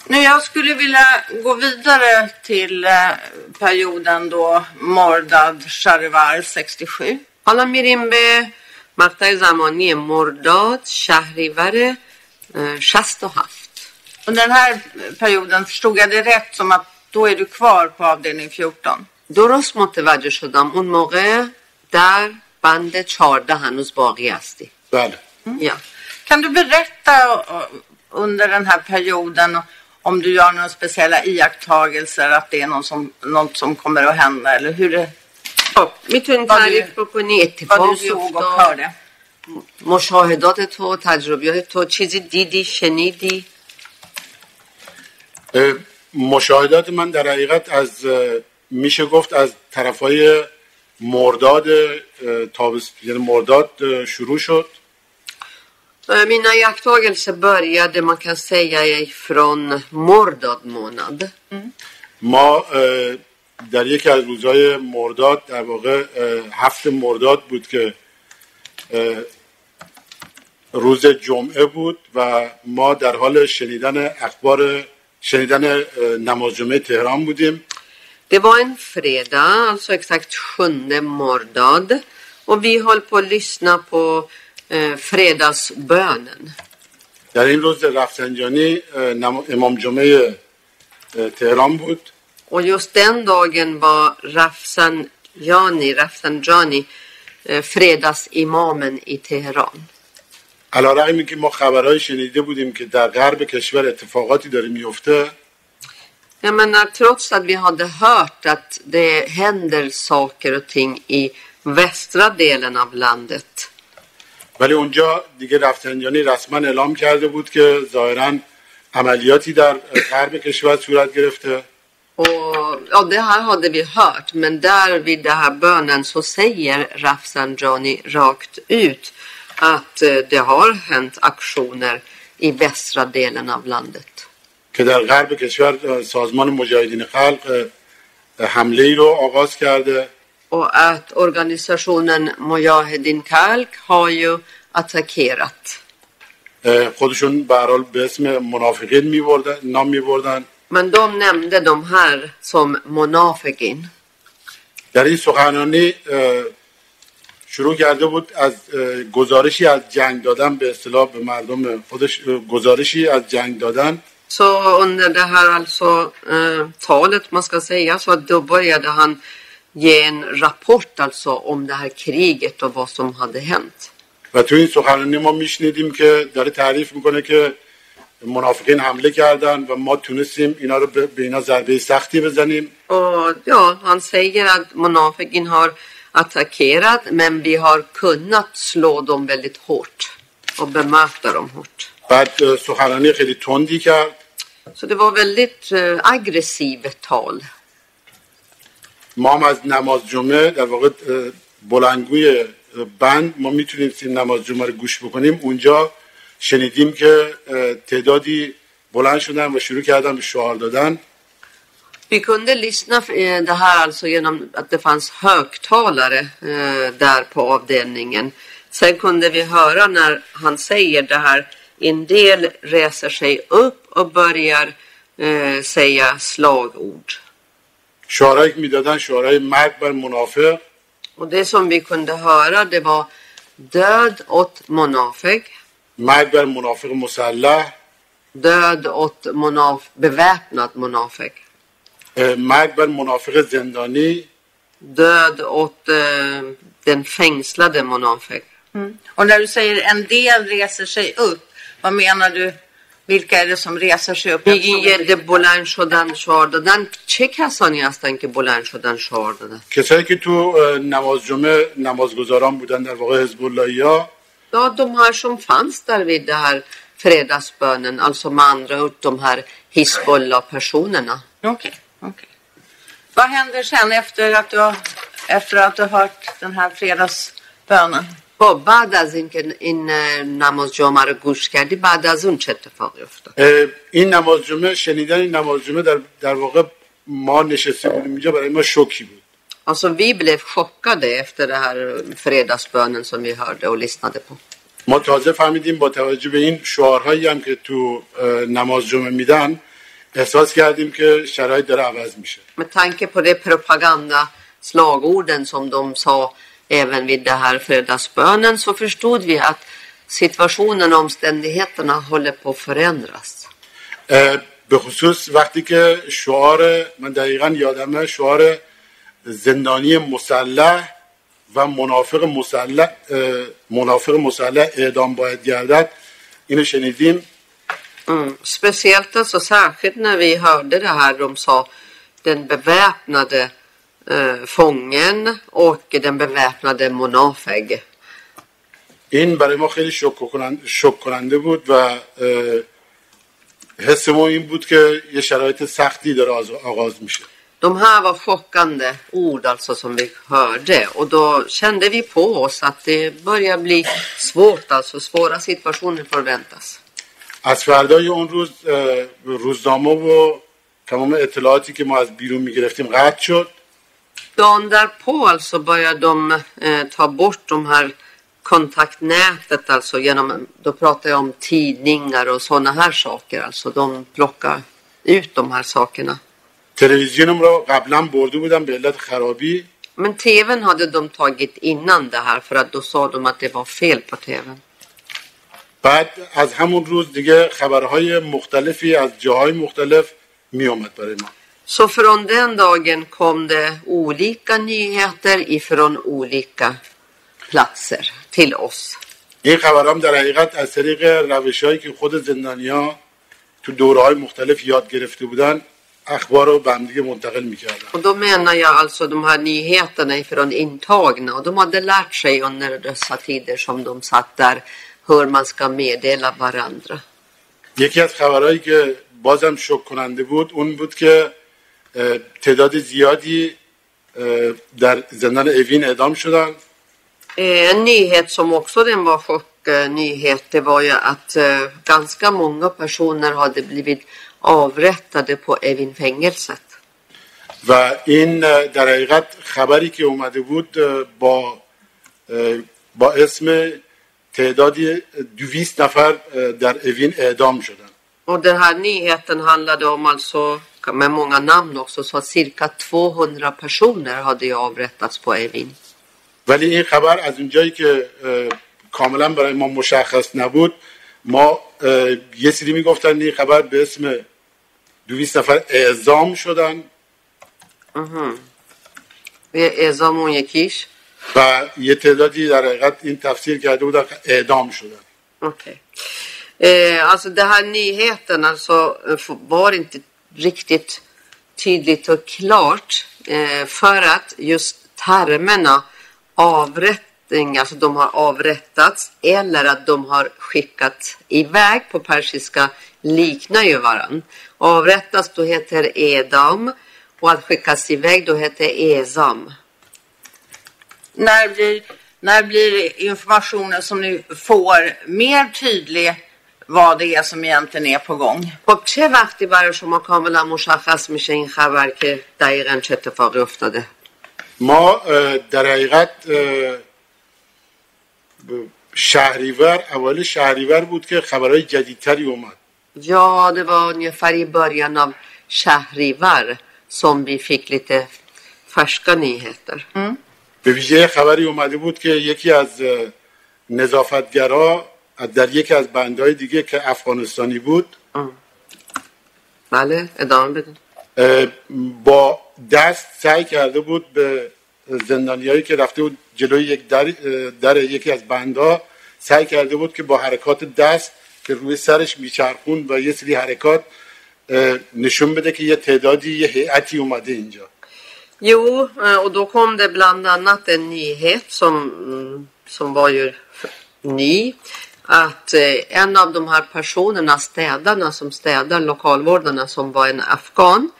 Nu, jag skulle vilja gå vidare till eh, perioden då Mordad Charivar 67. حالا میریم به مقطع زمانی مرداد شهریور اه، 67 Under den här perioden förstod jag det rätt som att då är du kvar på avdelning 14. درست متوجه شدم اون موقع در بند 14 هنوز باقی هستی بله یا Kan du berätta eh, under den här perioden om du gör några speciella iakttagelser att det är någon som, något som kommer att hända eller hur det, می‌تونی vad تعریف du, بکنی vad du اتفاقی såg och افتاد hörde? مشاهدات تو تجربیات تو چیزی دیدی شنیدی اه، مشاهدات من در حقیقت از میشه گفت از طرفای مرداد اه، تابست یعنی مرداد شروع شد. Mina iakttagelser började man kan säga ifrån mordad månad. ما اه، در یکی از روزهای مرداد در واقع هفت مرداد بود که روز جمعه بود و ما در حال شنیدن اخبار شنیدن نماز جمعه تهران بودیم Det var en fredag, alltså exakt 7 mordad. Och vi höll på att lyssna på eh, fredagsbönen. در این روز رفسنجانی امام جمعه تهران بود Och just den dagen var Rafsanjani, Rafsanjani eh, fredagsimamen i Teheran. علا رقمی که ما خبرهای شنیده بودیم که در غرب کشور اتفاقاتی داره میفته Jag menar, trots att vi hade hört att det händer saker och ting i västra delen av landet. ولی اونجا دیگه رفسنجانی رسما اعلام کرده بود که ظاهرا عملیاتی در غرب کشور صورت گرفته. Och, ja, det här hade vi hört, men där vid den här bönen så säger Rafsanjani rakt ut att det har hänt aktioner i västra delen av landet. که در غرب کشور سازمان مجاهدین خلق حمله ای رو آغاز کرده. och att organisationen Mojahedin Kalk har ju attackerat. Eh, خودشون به حال به اسم منافقین میوردن نام میوردن من دوم نمده دم هر سوم منافقین. در این سخنانی شروع کرده بود از گزارشی از جنگ دادن به اصطلاح به مردم خودش گزارشی از جنگ دادن. سو اون ده هر سو تالت ما سکا سیا سو دو بایده هن ge en rapport alltså om det här kriget och vad som hade hänt. و تو این سخنرانی ما میشنیدیم که داره تعریف میکنه که منافقین حمله کردن و ما تونستیم اینا رو به به اینا ضربه سختی بزنیم Och ja, han säger att Monafikin har attackerat men vi har kunnat slå dem väldigt hårt och bemöta dem hårt. بعد اه، سخنرانی خیلی تندی کرد Så det var väldigt eh, aggressivt tal. ما هم از نماز جمعه در واقع اه، بند ما می‌تونیم نماز جمعه رو gوش بکنیم اونجا شنیدیم که تعدادی بلند شدن و شروع کردن به شعار دادن Vi kunde lyssna eh, det här alltså genom att det fanns högtalare eh, där på avdelningen. Sen kunde vi höra när han säger det här. En del reser sig upp och börjar eh, säga slagord. شعارهایی که میدادن شعارهای مرگ بر منافق Och det som vi kunde höra det var död åt Monafeg, مرگ بر منافق مسلح död åt monaf, beväpnad Monafeg, اه، مرگ بر منافق زندانی död åt eh, den fängslade Monafeg. Och när du säger en del reser sig upp, vad menar du? Vilka är det som reser sig upp? میگی یه بلند شدن شعار دادن چه کسانی هستن که بلند شدن شعار دادن کسایی که تو اه، نماز جمعه نمازگزاران بودن در واقع حزب اللهی ها Ja, de här som fanns där vid det här fredagsbönen, alltså med andra ord de här Hizbollah-personerna. Okej, okej. Vad händer sen efter att du har, efter att du har hört den här fredagsbönen? خب بعد از اینکه این نماز جمعه رو گوش کردی بعد از اون چه اتفاقی افتاد؟ این نماز جمعه شنیدن این نماز جمعه در, در واقع ما نشسته بودیم اینجا برای ما شوکی بود. Alltså vi blev chockade efter det här fredagsbönen som vi hörde och lyssnade på. ما تازه فهمیدیم با توجه به این شعارهایی هم که تو نماز جمعه میدن احساس کردیم که شرایط داره عوض میشه. Med tanke på de propaganda slagorden som de sa även vid det här fredagsbönen så förstod vi att situationen och omständigheterna håller på att förändras. اه، به خصوص وقتی که شعار من دقیقا یادمه شعار زندانی مسلح و منافق مسلح اه، منافق مسلح اعدام باید گردد اینو شنیدیم Mm. Speciellt alltså särskilt när vi hörde det här de sa den beväpnade eh, fången och den beväpnade Monafeg. این برای ما خیلی شوک کننده, بود و حس ما این بود که یه شرایط سختی داره آغاز میشه De här var chockande ord alltså som vi hörde och då kände vi på oss att det börjar bli svårt, alltså svåra situationer förväntas. از فردای اون روز روزنامه و تمام اطلاعاتی که ما از بیرون می‌گرفتیم قطع شد Dagen därpå alltså började de eh, ta bort de här kontaktnätet alltså genom, då pratar jag om tidningar och sådana här saker alltså. De plockar ut de här sakerna. تلویزیونم رو قبلا برده بودم به علت خرابی Men tvn hade de tagit innan det här för att då sa de att det var fel på tvn. بعد از همون روز دیگه خبرهای مختلفی از جاهای مختلف می اومد برای ما Så från den dagen kom det olika nyheter ifrån olika platser till oss. این خبرام در حقیقت از طریق روش هایی که خود زندانیا تو دوره های مختلف یاد گرفته بودن اخبار رو به هم دیگه منتقل میکردن Och då menar jag alltså de här nyheterna ifrån intagna. Och de hade lärt sig under dessa tider som de satt där hur man ska meddela varandra. یکی از خبرهایی که بازم شک کننده بود اون بود که اه، تعداد زیادی اه، در زندان اوین اعدام شدن Eh, En nyhet som också den var chocknyhet det var ju att eh, ganska många personer hade blivit avrättade på Evin-fängelset. و این اه، در حقیقت خبری که اومده بود اه، با اه، با اسم تعدادی دویست نفر اه، در اوین اعدام شدن Och den här nyheten handlade om alltså med många namn också så att cirka 200 personer hade avrättats på Evin. ولی این خبر از اونجایی که کاملا برای ما مشخص نبود ما یه سری می‌گفتن این خبر به اسم دویست نفر اعزام شدن Ezam اون یکیش و یه تعدادی در حقیقت این تفسیر کرده بودن اعدام شدن Okej. Eh, alltså den här nyheten alltså var inte riktigt tydligt och klart eh, för att just termerna avrättning, alltså de har avrättats eller att de har skickats iväg på persiska liknar ju varann. Avrättas då heter edam och att skickas iväg då heter ezam. När blir, när blir informationen som ni får mer tydlig vad det är som egentligen är på gång? خب چه وقتی برای شما کاملا مشخص میشه این خبر که دقیقا چه اتفاقی افتاده ما اه، در حقیقت اه، ب- شهریور اول شهریور بود که خبرهای جدیدتری اومد Ja, det var ungefär i början av Shahrivar som vi fick lite färska nyheter. به ویژه خبری اومده بود که یکی از اه، نظافتگرا در یکی از بندهای دیگه که افغانستانی بود بله ادامه بدین. اه، با دست سعی کرده بود به زندانیایی که رفته بود جلوی یک در, در یکی از بندها سعی کرده بود که با حرکات دست که روی سرش میچرخون و یه سری حرکات نشون بده که یه تعدادی یه هیئتی اومده اینجا. Jo, och då kom det bland annat en nyhet som, som var ju ny. Att eh, en av de här personerna, städarna som städar, lokalvårdarna som var en afghan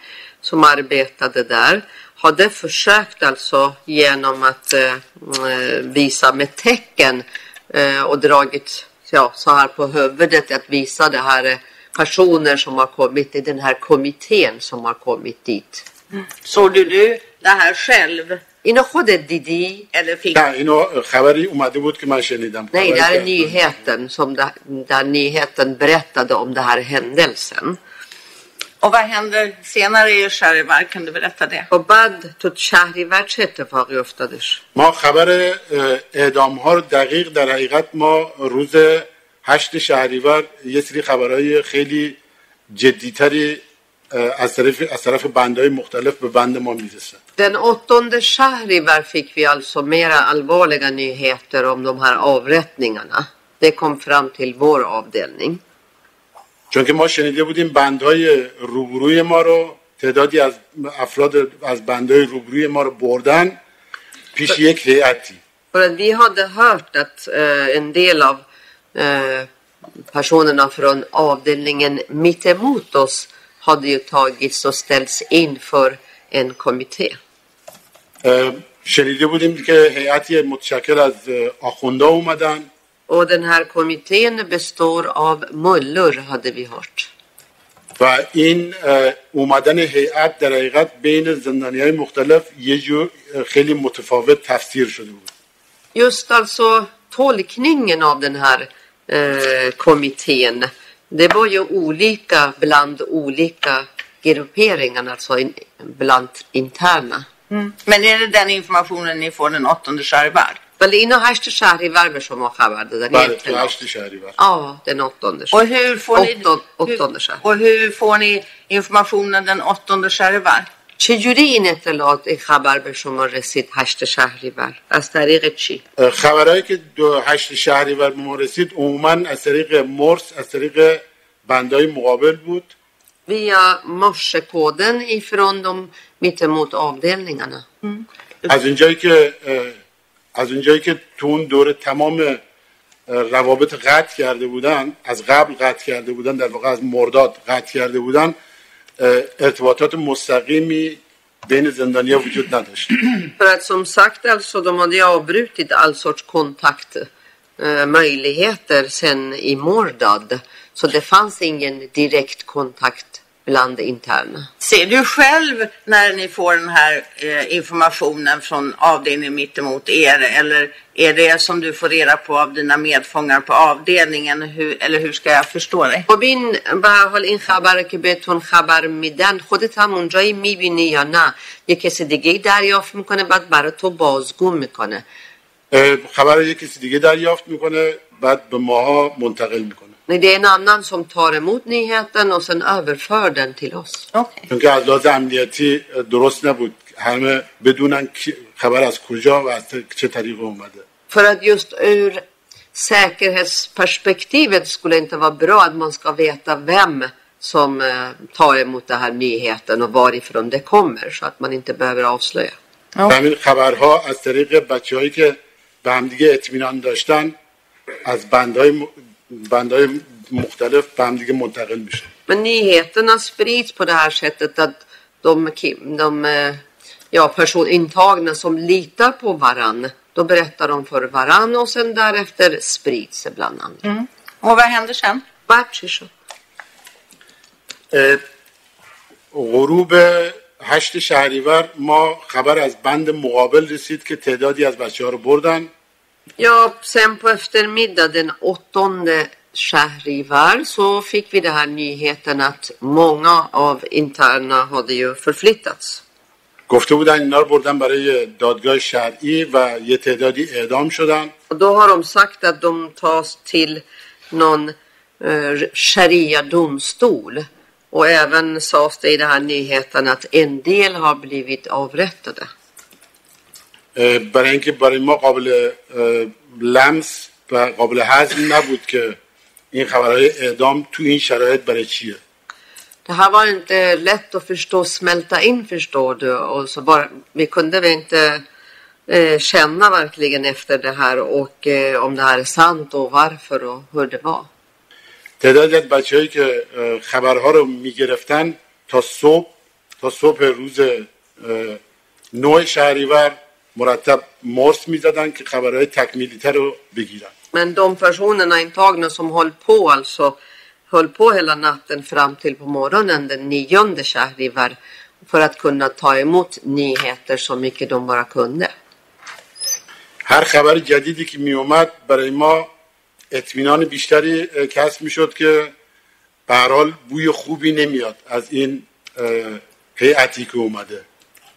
som arbetade där, hade försökt alltså genom att eh, mm, visa med tecken eh, och dragit ja, så här på huvudet att visa det här eh, personer som har kommit i den här kommittén som har kommit dit. Mm. Såg du det här själv? اینو خودت دیدی؟ نه اینو خبری اومده بود که من شنیدم Nej, خبری det här är nyheten som där, där nyheten berättade om den här händelsen. Och vad händer senare i Sharivar? Kan du berätta det? Och بعد تو شهریور چه اتفاقی افتادش؟ ما خبر اعدام ها رو دقیق در حقیقت ما روز هشت شهریور یه سری خبرهای خیلی جدیتری از طرف از طرف بندهای مختلف به بند ما می‌رسه Den 8 Shahrivar fick vi alltså mera allvarliga nyheter om de här avrättningarna. Det kom fram till vår avdelning. چون که ما شنیده بودیم بندهای روبروی ما رو تعدادی از افراد از بندهای روبروی ما رو بردن پیش یک هیئتی För att vi hade hört att eh, en del av eh, personerna från avdelningen mittemot oss hade ju tagits och ställts inför این کمیته شنیده بودیم که هیاتی متشکل از آخونده اومدن. و دن هر کمیته بستور آب مولور هده بی هرد و این اومدن هیات در حقیقت بین زندانی های مختلف یه جو خیلی متفاوت تفسیر شده بود. جست الاسو تولکنینگن آب دن هر کمیته ده بای اولیکا بلند اولیکا grupperingar, alltså in, bland interna. Men är det den informationen ni får den 8 Shahrivar? ولی اینا هشت شهریور به شما خبر دادن بله یه تو اطلاع. هشت شهریور Ja, den åttonde. Och hur får ni, Åtton- åttonde hur, Shahrivar. och hur får ni informationen den 8 Shahrivar? چجوری این اطلاعات این خبر به شما رسید هشت شهریور از طریق چی اه، خبرهایی که دو هشت شهریور به ما رسید عموما از طریق مرس از طریق بندهای مقابل بود via morsekoden ifrån de mittemot avdelningarna از اونجایی که اه، از اونجایی که تو اون دوره تمام اه، روابط قطع کرده بودن از قبل قطع کرده بودن در واقع از مرداد قطع کرده بودن اه، ارتباطات مستقیمی بین زندانیا وجود نداشت för att som sagt alltså de hade avbrutit all sorts kontaktmöjligheter sen i Mordad så det fanns ingen direkt kontakt bland interna Ser du själv när ni får den här eh, informationen från avdelningen mittemot er eller är det som du får reda på av dina medfångar på avdelningen hur, eller hur ska jag förstå dig? خب این به هر حال این خبره که بهتون خبر میدن خودت هم اونجایی میبینی یا نه یه کسی دیگه دریافت میکنه بعد برای تو بازگو میکنه اه، خبر رو یه کسی دیگه دریافت میکنه بعد به ماها منتقل میکنه Nej, det är en annan som tar emot nyheten och sen överför den till oss. Okej. چون که از لحاظ امنیتی اه، درست نبود همه بدونن کی- خبر از کجا و از چه طریق اومده För att just ur säkerhetsperspektivet skulle det inte vara bra att man ska veta vem som eh, tar emot den här nyheten och varifrån det kommer så att man inte behöver avslöja. و همین خبرها از طریق بچه هایی که به همدیگه اطمینان داشتن از بندهای, م... بندهای مختلف به همدیگه منتقل میشه Men nyheterna sprids på det här sättet att de, ki- de eh, ja, personintagna som litar på varann, då berättar de för varann och sen därefter sprids det bland andra. Och vad händer sen? Världshisho. اه، غروب هشت شهریور ما خبر از بند مقابل رسید که تعدادی از بچه ها رو بردن Ja, sen på eftermiddag den 8 Shahrivar så fick vi den här nyheten att många av interna hade ju förflyttats. گفته بودن اینا رو بردن برای دادگاه شرعی و یه تعدادی اعدام شدن Och då har de sagt att de tas till någon eh, sharia-domstol. Och även sades det i den här nyheten att en del har blivit avrättade. برای اینکه برای ما قابل لمس و قابل هضم نبود که این خبرهای اعدام تو این شرایط برای چیه Det här var inte lätt att förstå, smälta in förstår du. Och så bara, vi kunde väl inte eh, känna verkligen efter det här och eh, om det här är sant och varför och hur det var. تعدادی از بچههایی که خبرها رو می‌گرفتن تا صبح تا صبح روز نوع شهریور مرتب ماست می‌زدن که خبرهای تکمیلی تر رو بگیرن. من دوم پرسونن این تاگنه سم هل پو altså höll på hela natten fram till på morgonen den nionde Shahrivar för att kunna ta emot nyheter så mycket de bara kunde. هر خبر جدیدی که می اومد برای ما اطمینان بیشتری کسب می شد که به حال بوی خوبی نمیاد از این هیئتی که اومده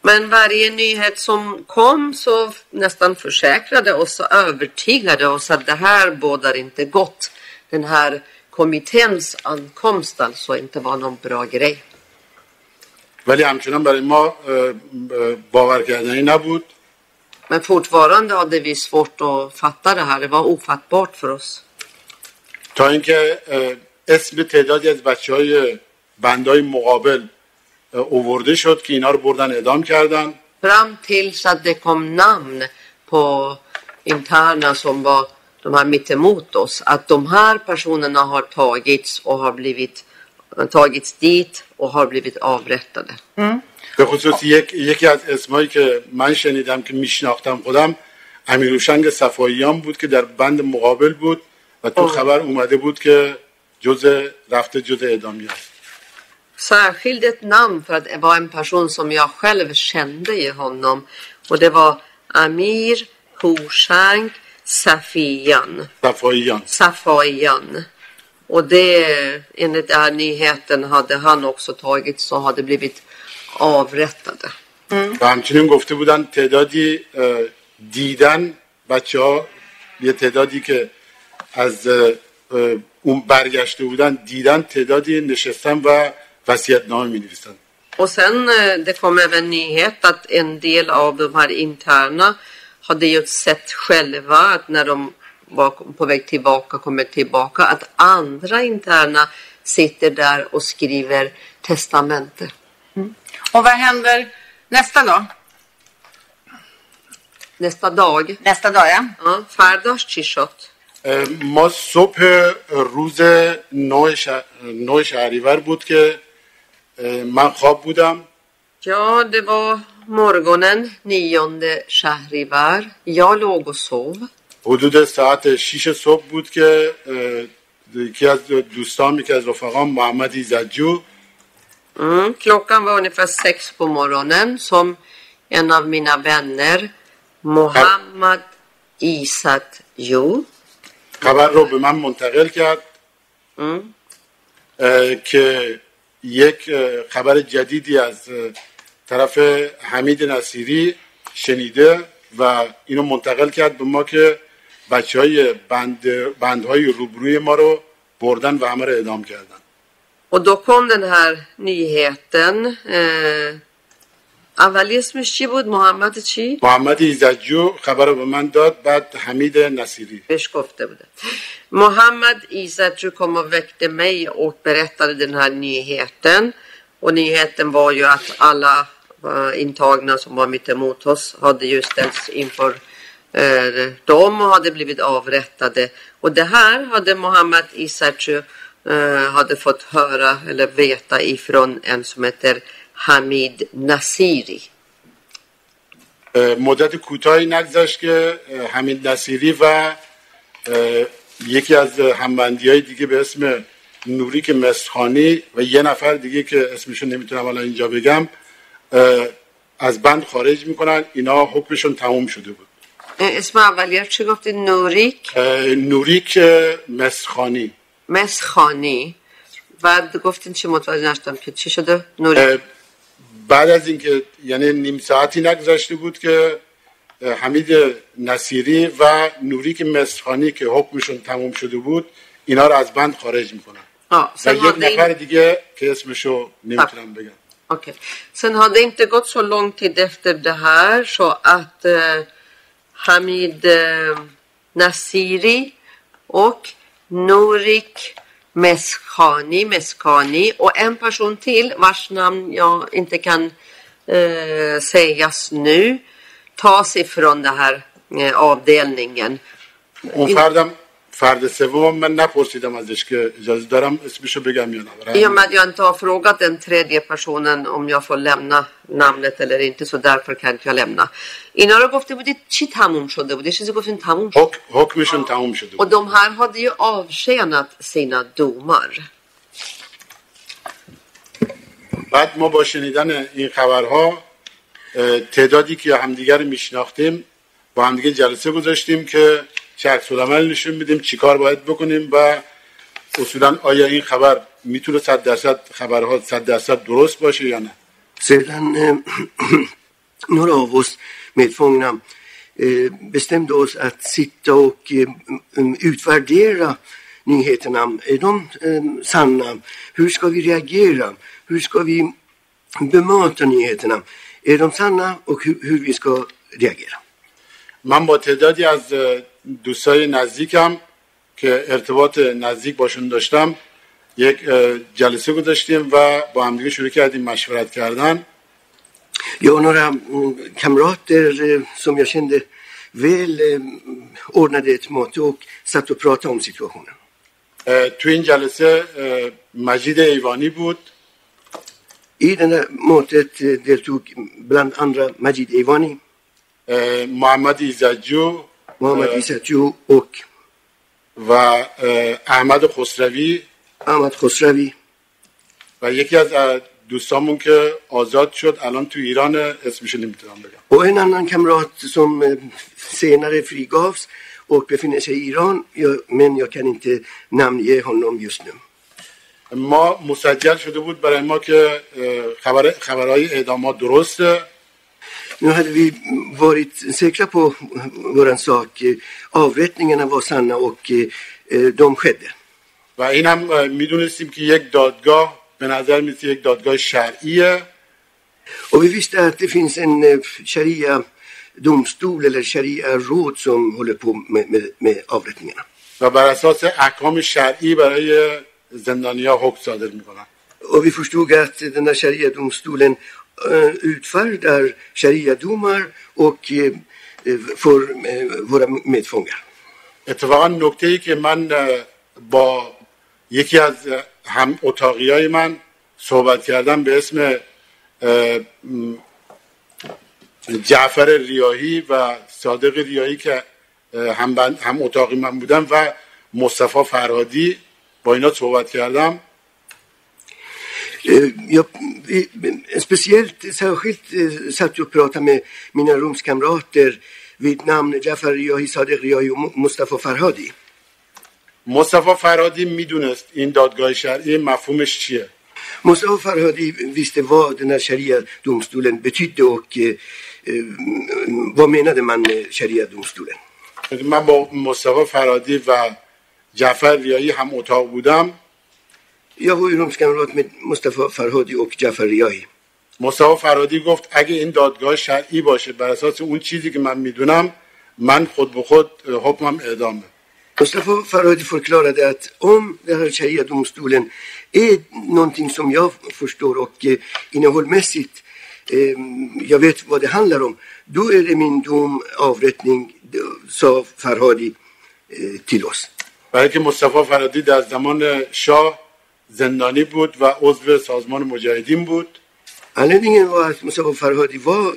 Men varje nyhet som kom så nästan försäkrade oss och övertygade oss att det här bådar inte gott. Den här kommitténs ankomst alltså inte var någon bra grej. ولی همچنان برای ما اه، اه، باور کردنی نبود Men fortfarande hade vi svårt att fatta det här. Det var ofattbart för oss. تا اینکه اه، اسم تعدادی از بچه های بندهای مقابل اه، اوورده شد که اینا رو بردن اعدام کردن Fram tills att det kom namn på interna som var de här mittemot oss. Att de här personerna har tagits och har blivit tagits dit och har blivit avrättade. به خصوص یک، یکی از اسمایی که من شنیدم که میشناختم خودم امیروشنگ صفاییان بود که در بند مقابل بود و تو. خبر اومده بود که جز رفته جز اعدامی است särskilt ett namn för att det var en person som jag själv kände i honom. Och det var Amir Hushank Safian. صفاییان Safayan. Och det, enligt den här nyheten, hade han också tagit så hade blivit avrättade. و همچنین گفته بودن تعدادی اه، دیدن بچه ها یه تعدادی که از اه، اه، اون برگشته بودن دیدن تعدادی نشستن و وسیعت نامه می نویسن Och sen eh, det kom även nyhet att en del av de här interna hade ju sett själva att när de var på väg tillbaka, kommer tillbaka, att andra interna sitter där och skriver testamente. Och vad händer nästa dag? Nästa dag, Nästa dag, ja. ja, Fardas Chishot. اه، ما صبح روز نو ش- نو شهریور بود که اه، من خواب بودم. یاد با مرگونن نیاند شهریور یا لوگ صبح حدود ساعت شیش صبح بود که یکی از دوستان یکی از رفقان محمد ایزجو کلوکن و اونفر سکس با مرگونن سم این یعنی از مینا بینر محمد ایزجو خبر رو به من منتقل کرد. که یک خبر جدیدی از طرف حمید نصیری شنیده و اینو منتقل کرد به ما که بچه های بند بندهای روبروی ما رو بردن و همه رو اعدام کردن. Och då kom den här Avalis چی بود محمد چی؟ محمد ایزدجو خبر رو به من داد بعد حمید نصیری بهش گفته بوده Mohammad Isatju kom och väckte mig och berättade den här nyheten. Och nyheten var ju att alla eh, intagna som var mitt emot oss hade ju ställts inför eh, dem och hade blivit avrättade. Och det här hade Mohammad Isatju eh, hade fått höra eller veta ifrån en som heter Nasiri. اه، مدت کوتاهی نگذشت که حمید نصیری و یکی از همبندی های دیگه به اسم نوریک مسخانی و یه نفر دیگه که اسمشون نمی‌تونم الان اینجا بگم از بند خارج می‌کنن. اینا حکمشون تموم شده بود. اسم اولیت چی گفتی؟ نوریک؟ نوریک مسخانی مسخانی بعد گفتین چی متوجه نشدم که چی شده؟ نوری اه، بعد از اینکه یعنی نیم ساعتی نگذشته بود که حمید نصیری و نوریک مسخانی که حکمشون تموم شده بود اینا رو از بند خارج می‌کنن. و یک نفر دیگه که اسمشو نمی‌تونم بگم. okej. sen hade det inte gått så lång tid efter det här så att eh, Hamid eh, Nasiri och Norik Meskhani, Meskhani och en person till vars namn jag inte kan eh, sägas nu tas ifrån den här eh, avdelningen. اون فردم فرد سوم من نپرسیدم ازش که اجازه دارم اسمشو بگم یا نه I och med jag inte har frågat den tredje personen om jag får lämna namnet eller inte så därför kan inte jag lämna. اینا رو گفته بودید چی تموم شده بود؟ یه چیزی گفتین تموم شد. حک- حکمشون تموم شده Och بود de här hade ju avtjänat sina domar. بعد ما با شنیدن این خبرها تعدادی که همدیگر رو میشناختیم با همدیگه جلسه گذاشتیم که چه عکس العمل نشون بدیم چیکار باید بکنیم و اصولا آیا این خبر می‌تونه صد درصد خبرها صد درصد درست باشه یا نه Sedan eh, några av oss medfångna eh, bestämde oss att sitta och eh, mm, utvärdera nyheterna. Är de eh, sanna? Hur ska vi reagera? Hur ska vi bemöta nyheterna? Är de sanna och hur, hur vi ska reagera? من با تعدادی از دوستای نزدیکم که ارتباط نزدیک باشون داشتم یک جلسه گذاشتیم و با همدیگه شروع کردیم مشورت کردن. یا اونا را کمرات در سومیا ویل ارنده اتماعت و ست و پرات هم تو این جلسه مجید ایوانی بود. ای در موتت در تو بلند اندر مجید ایوانی. محمد ایزجو. محمد ایسدجو اوک. و احمد خسروی. احمد خسروی. و یکی از دوستامون که آزاد شد الان تو ایران اسمش نمی‌تونم بگم. او اینا من کم راحت سوم سینار فریگافس او بفینسه ایران یا من یا کن انت نامیه هنوم یستم ما مسجل شده بود برای ما که خبر خبرای اعدامات درسته. Nu hade vi varit säkra på våran sak. Eh, Avrättningarna var sanna och eh, eh, de skedde. و این هم اه، میدونستیم که یک دادگاه به نظر میسه یک دادگاه شرعیه Och vi visste att det finns en eh, sharia-domstol eller sharia-råd som håller på med, med, med avrättningarna. و بر اساس احکام شرعی برای زندانیا حکم صادر میکنن Och vi förstod att den här sharia-domstolen eh, utfärdar sharia-domar och för våra medfångar. اتفاقا نکته ای که من با یکی از هم اتاقی های من صحبت کردم به اسم جعفر ریاهی و صادق ریاهی که هم, هم اتاقی من بودم و مصطفی فرهادی با اینا صحبت کردم Jag, speciellt, särskilt eh, satt jag och pratade med mina rumskamrater vid namn Jafar Sadiq Riyahi och Mu- Mustafa Farhadi. مصطفی فرهادی می‌دونست این دادگاه شرعی مفهومش چیه Mustafa Farhadi visste vad den här sharia-domstolen betydde och eh, eh, vad menade man med sharia-domstolen. من با مصطفی فرهادی و جعفر ریاهی هم اتاق بودم یا هوی رومس کمرات مصطفی فرهادی و جفر ریایی مصطفی فرهادی گفت اگه این دادگاه شرعی باشه بر اساس اون چیزی که من می‌دونم من خود به خود حکمم اعدامه مصطفی فرهادی فرکلار ادت اوم در هر چهیه دومستولن ای نونتینگ سوم یا فرشتور اک اینه هل مسید. یا ویت و ده هنلرم دو ارمین دوم آورتنگ سا فرهادی تیلوست برای که مصطفی فرهادی در زمان شاه زندانی بود و عضو سازمان مجاهدین بود. یعنی دیگه واسه مثلا فرهادی و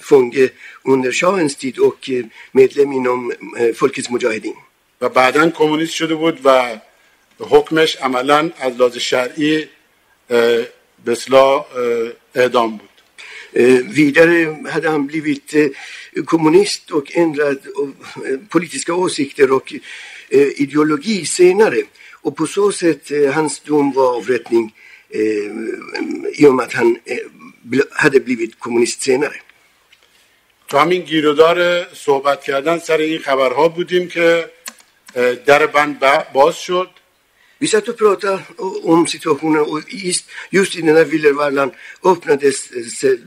فونگه اونرشا اینستیتوک میلم اینوم فولکس مجاهدین و بعداً کمونیست شده بود و حکمش عملاً از واس شرعی به صلا اعدام بود. ویدر هادمبلی ویت کمونیست و اندرات او پولیتیسکا اوسیکتر اوک ایدئولوژی سینره Och på så sätt, eh, hans dom var avrättning eh, i och med att han eh, hade blivit kommunist senare. تو همین گیرودار صحبت کردن سر این خبرها بودیم که در بند باز شد Vi satt och pratade om situationen och just, just i den här villervallan öppnades eh, eh,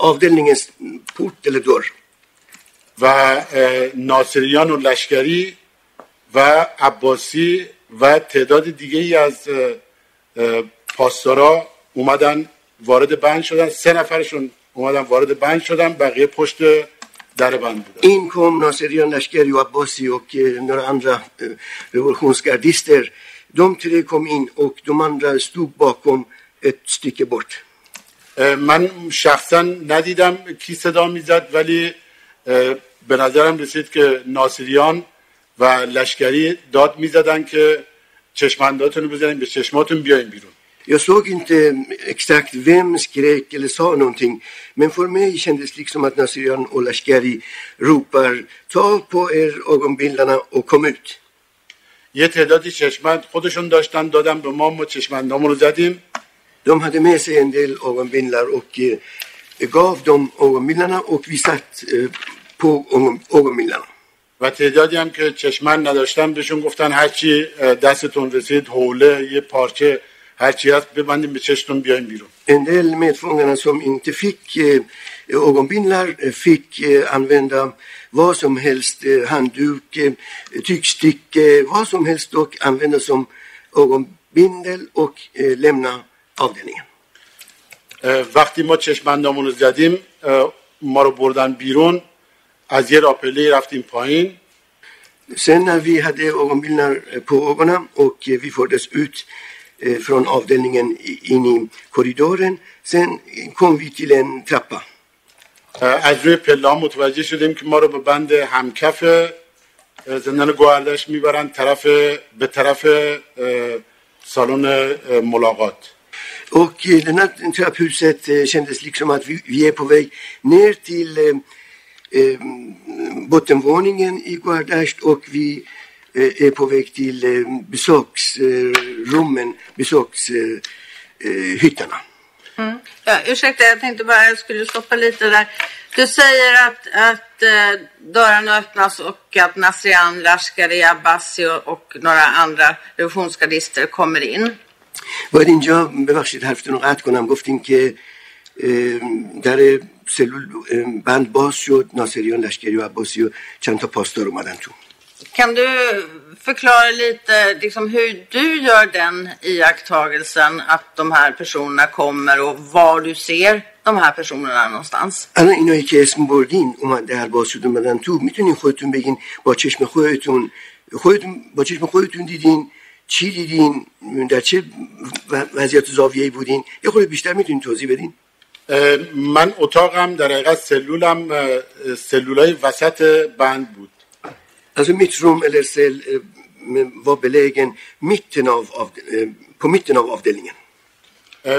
avdelningens port eller dörr. و اه، ناصریان و لشکری و عباسی و تعداد دیگه ای از پاسدارا اومدن وارد بند شدن سه نفرشون اومدن وارد بند شدن بقیه پشت در بند بودن In kom Naserian Lashkari och Abbasi och eh, några andra revolutionsgardister. De tre kom in och de andra stod bakom ett stycke bort. اه، من شخصا ندیدم کی صدا می‌زد ولی به نظرم رسید که ناصریان و لشکری داد می‌زدن که چشمنداتون رو بزنین به چشماتون بیاین بیرون Jag såg inte exakt vem skrek eller sa någonting. Men för mig kändes det liksom att Naserian och Lashkari ropar ta på er ögonbindlarna och kom ut. یه تعدادی چشمند خودشون داشتن دادن به ما ما چشمندامون رو زدیم De hade med sig en del ögonbindlar och eh, gav dem ögonbindlarna och vi satt eh, på ögon- ögonbindlarna. و تعدادی هم که چشمند نداشتن بهشون گفتن هرچی دستتون رسید حوله یه پارچه هرچی هست ببندیم به چشتون بیاین بیرون En del medfångarna som inte fick eh, ögonbindlar eh, fick eh, använda vad som helst, eh, handduk, eh, tygstycke, vad som helst och använda som ögonbindel och eh, lämna avdelningen. وقتی ما چشمندامون رو زدیم اه، ما رو بردن بیرون از یه راپله رفتیم پایین Sen när vi hade ögonbindlar eh, på ögonen och eh, vi fördes ut eh, från avdelningen i- in i korridoren, sen kom vi till en trappa. اه، از روی پله ها متوجه شدیم که ما رو به بند همکف اه، زندان گوهردش میبرن طرف به طرف اه، سالن اه، ملاقات Och den här trapphuset kändes liksom att vi, vi är på väg ner till eh, eh, bottenvåningen i Guardasht och vi eh, är på väg till eh, besöksrummen, besökshyttarna. Mm. Ja, ursäkta, jag tänkte bara jag skulle stoppa lite där. Du säger att, att eh, dörrarna öppnas och att Nasrian, Lashkari, Abbasi och, och några andra revolutionsgardister kommer in. باید اینجا ببخشید حرفتون رو قطع کنم گفتیم که اه، در سلول بند باز شد ناصریان لشکری و عباسی و چند تا پاسدار اومدن تو. Kan du förklara lite liksom, hur du gör den iakttagelsen att de här personerna kommer och var du ser de här personerna någonstans? الان اینایی که اسم بردین اومد در باز شد اومدن تو می‌تونین خودتون بگین با چشم خودتون خودتون با چشم خودتون دیدین چی دیدین در چه وضعیت زاویه‌ای بودین یه خورده بیشتر می‌تونین توضیح بدین من اتاقم در حقیقت سلولم سلولای وسط بند بود. از میتروم ال سل و بلگن میتن اف پو میتن اوف دelingen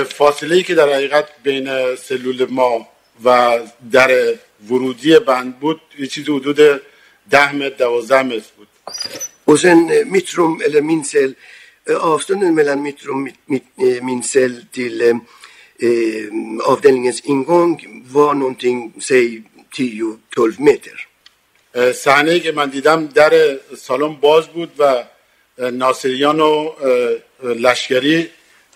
فاسیلی که در حقیقت بین سلول مام و در ورودی بند بود یه چیز حدود ده متر 12 متر بود. همچنین میتروم ال مینسل اوستند ملان میتروم مینسل تیل avdelningens ingång var någonting, säg 10-12 meter. صحنه که من دیدم در سالن باز بود و ناصریان و لشکری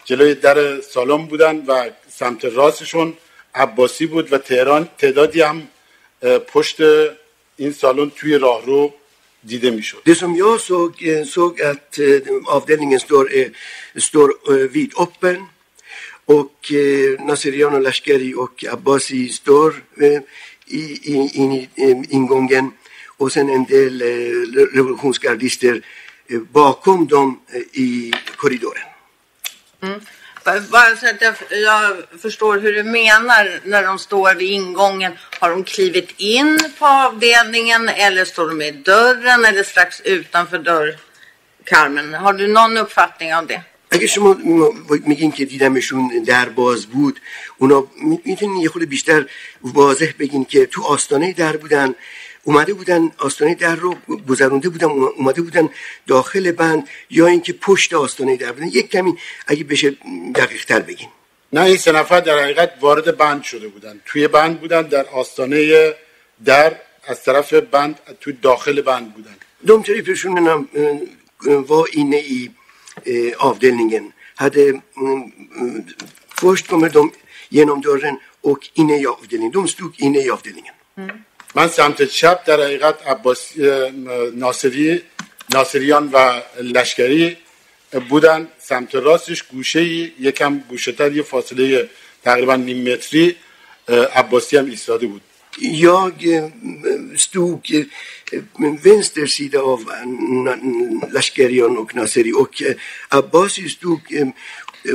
جلوی در سالن بودن و سمت راستشون عباسی بود و تهران تعدادی هم پشت این سالن توی راهرو دیده می‌شد Det som jag såg, såg att avdelningen står, står eh, vidöppen och eh, Nasirian och Lashkari och Abbasi står eh, i, i, i eh, ingången och sen en del eh, revolutionsgardister eh, bakom dem eh, i korridoren. Mm. Bara- Bara så att jag, jag förstår hur du menar när de står vid ingången. Har de klivit in på avdelningen eller står de i dörren eller strax utanför dörrkarmen? Har du någon uppfattning av det? اگه شما میگین که دیدمشون در باز بود اونا می‌تونین یه خورده بیشتر واضح بگین که تو آستانه در بودن اومده بودن آستانه در رو گذرونده بودن اومده بودن داخل بند یا اینکه پشت آستانه در بودن. یک کمی اگه بشه دقیق تر بگین. نه این سه نفر در حقیقت وارد بند شده بودن. توی بند بودن در آستانه در از طرف بند توی داخل بند بودن. personerna eh, var inne i eh, avdelningen. Hade, mm, mm, först kommer de genom dörren och inne i avdelningen. De stod inne i avdelningen. من سمت چپ در حقیقت عباس ناصری ناصریان و لشکری بودن سمت راستش گوشه یکم گوشه تر یه فاصله تقریبا نیم متری عباسی هم ایستاده بود Jag eh, stod eh, vänster sida av eh, Na- Lashkerian och Naseri och eh, Abbasi stod eh,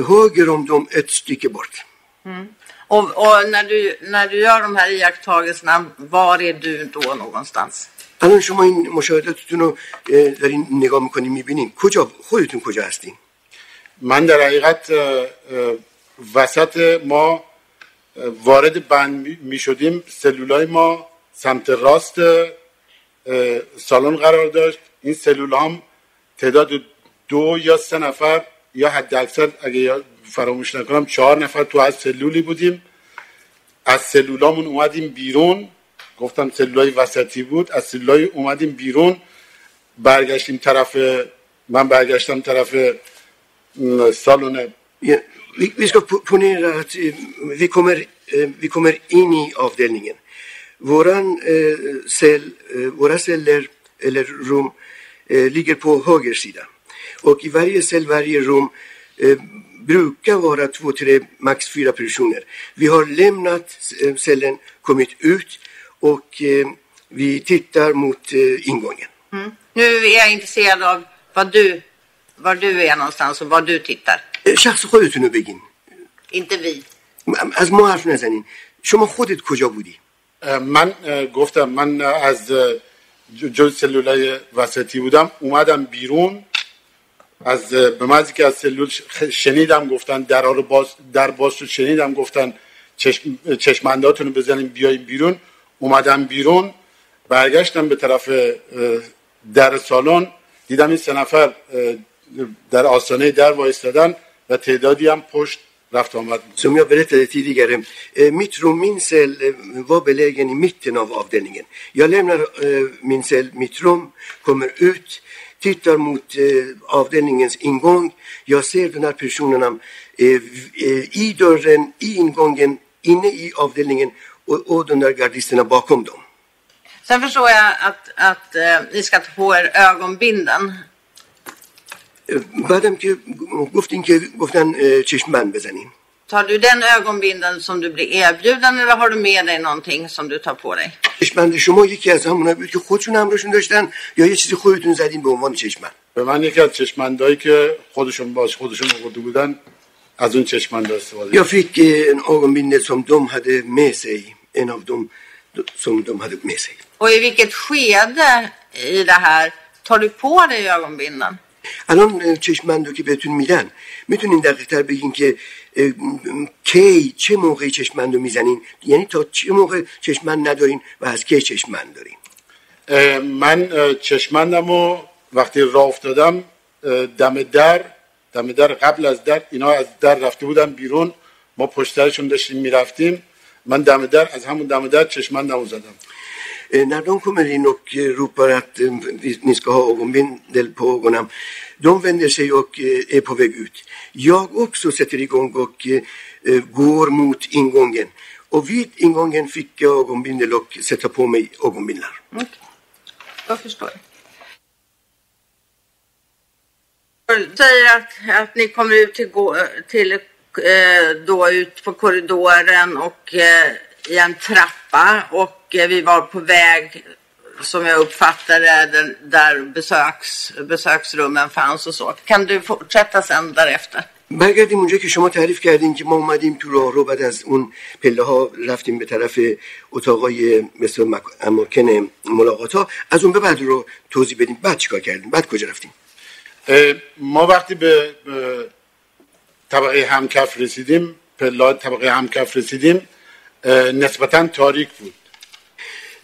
höger om dem ett stycke bort. Och, och när, du, när du gör de här iakttagelserna, var är du då någonstans? الان شما این مشاهداتتون رو اه، دارین نگاه میکنین میبینین کجا خودتون کجا هستین من در حقیقت اه، اه، وسط ما اه، وارد بند می شدیم. سلولای ما سمت راست سالن قرار داشت. این سلول هم تعداد دو یا سه نفر یا حد اکثر اگه فراموش نکنم چهار نفر تو از سلولی بودیم. از سلولامون اومدیم بیرون. گفتم سلولای وسطی بود. از سلولای اومدیم بیرون. برگشتیم طرف من برگشتم طرف سالن vi, vi ska ponera att eh, vi kommer, eh, vi kommer in i avdelningen. Våran eh, cell, våra celler eller rum ligger på höger sida. Och i varje cell, varje rum brukar vara två, tre, max fyra personer. Vi har lämnat cellen, kommit ut och vi tittar mot ingången. ingången. Nu är jag intresserad av vad du, var du är någonstans och var du tittar. شخص خودتون رو بگین vi. از ما حرف نزنین. شما خودت کجا بودی؟ من گفتم من از جز سلولای وسطی بودم. اومدم بیرون. از به مزی که از سلول شنیدم گفتن در رو باز در باز شد شنیدم گفتن چشم چشمنداتون رو بزنیم بیایم بیرون. اومدم بیرون. برگشتم به طرف در سالن. دیدم این سه نفر در آستانه در وایستادن. و تعدادی هم پشت rafta om att... Som jag berättade tidigare, eh, mitt rum, min cell eh, var belägen i mitten av avdelningen. Jag lämnar eh, min cell, mitt rum, kommer ut, tittar mot avdelningens ingång. Jag ser de här personerna i dörren, i ingången, inne i avdelningen och, och de där gardisterna bakom dem. Sen förstår jag att, att eh, ni ska ta på er ögonbinden. بعدم که گفتین که گفتن چشمبند بزنین Tar du den ögonbinden som du blir erbjuden eller har du med dig någonting som du tar på dig? چشمند شما یکی از همونایی بود که خودشون همراهشون داشتن یا یه چیزی خودتون زدین به عنوان چشمند به من یکی از چشمندایی که خودشون باش خودشون آورده بودن از اون چشمند استفاده Jag fick en ögonbindel som de hade med sig. En av dem som de hade med sig. Och i vilket skede i det här tar du på dig ögonbindeln? الان چشمند رو که بهتون میدن. می‌تونین دقیق تر بگین که کی چه موقعی چشمند رو می‌زنین؟ یعنی تا چه موقع چشمند ندارین و از کی چشمند دارین؟ من چشمندم رو وقتی راه افتادم دم در دم در قبل از در اینا از در رفته بودن بیرون. ما پشترشون داشتیم می‌رفتیم. من دم در از همون دم در چشمندم زدم. Eh, när de kommer in och eh, ropar att eh, ni ska ha ögonbindel på ögonen, de vänder sig och är på väg ut. Jag också sätter igång och går mot ingången. Och vid ingången fick jag ögonbindel och sätta på mig ögonbindlar. Okay. Jag förstår. säger att, att ni kommer ut till, till då ut på korridoren och i en trappa och vi var på väg som jag uppfattade den, där besöks, besöksrummen fanns och så. Kan du fortsätta sen därefter? برگردیم اونجا که شما تعریف کردین که ما اومدیم تو راه رو بعد از اون پله ها رفتیم به طرف اتاقای مثل اماکن ملاقات ها. از اون به بعد رو توضیح بدیم. بعد چیکار کردیم؟ بعد کجا رفتیم؟ ما وقتی به طبقه همکف رسیدیم پله طبقه همکف رسیدیم نسبتا تاریک بود.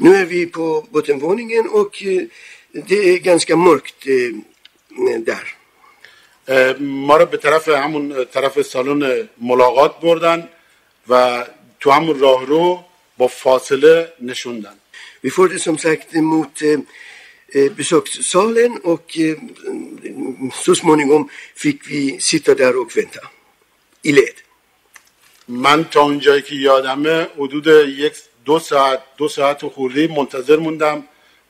Nu är vi på bottenvåningen och det är ganska mörkt där. ما رو به طرف همون طرف سالن ملاقات بردن و تو همون راهرو با فاصله نشوندن Vi förde som sagt mot besökssalen och så småningom fick vi sitta där och vänta i led. من تا اونجایی که یادمه حدود یک دو ساعت دو ساعت و خوردی منتظر موندم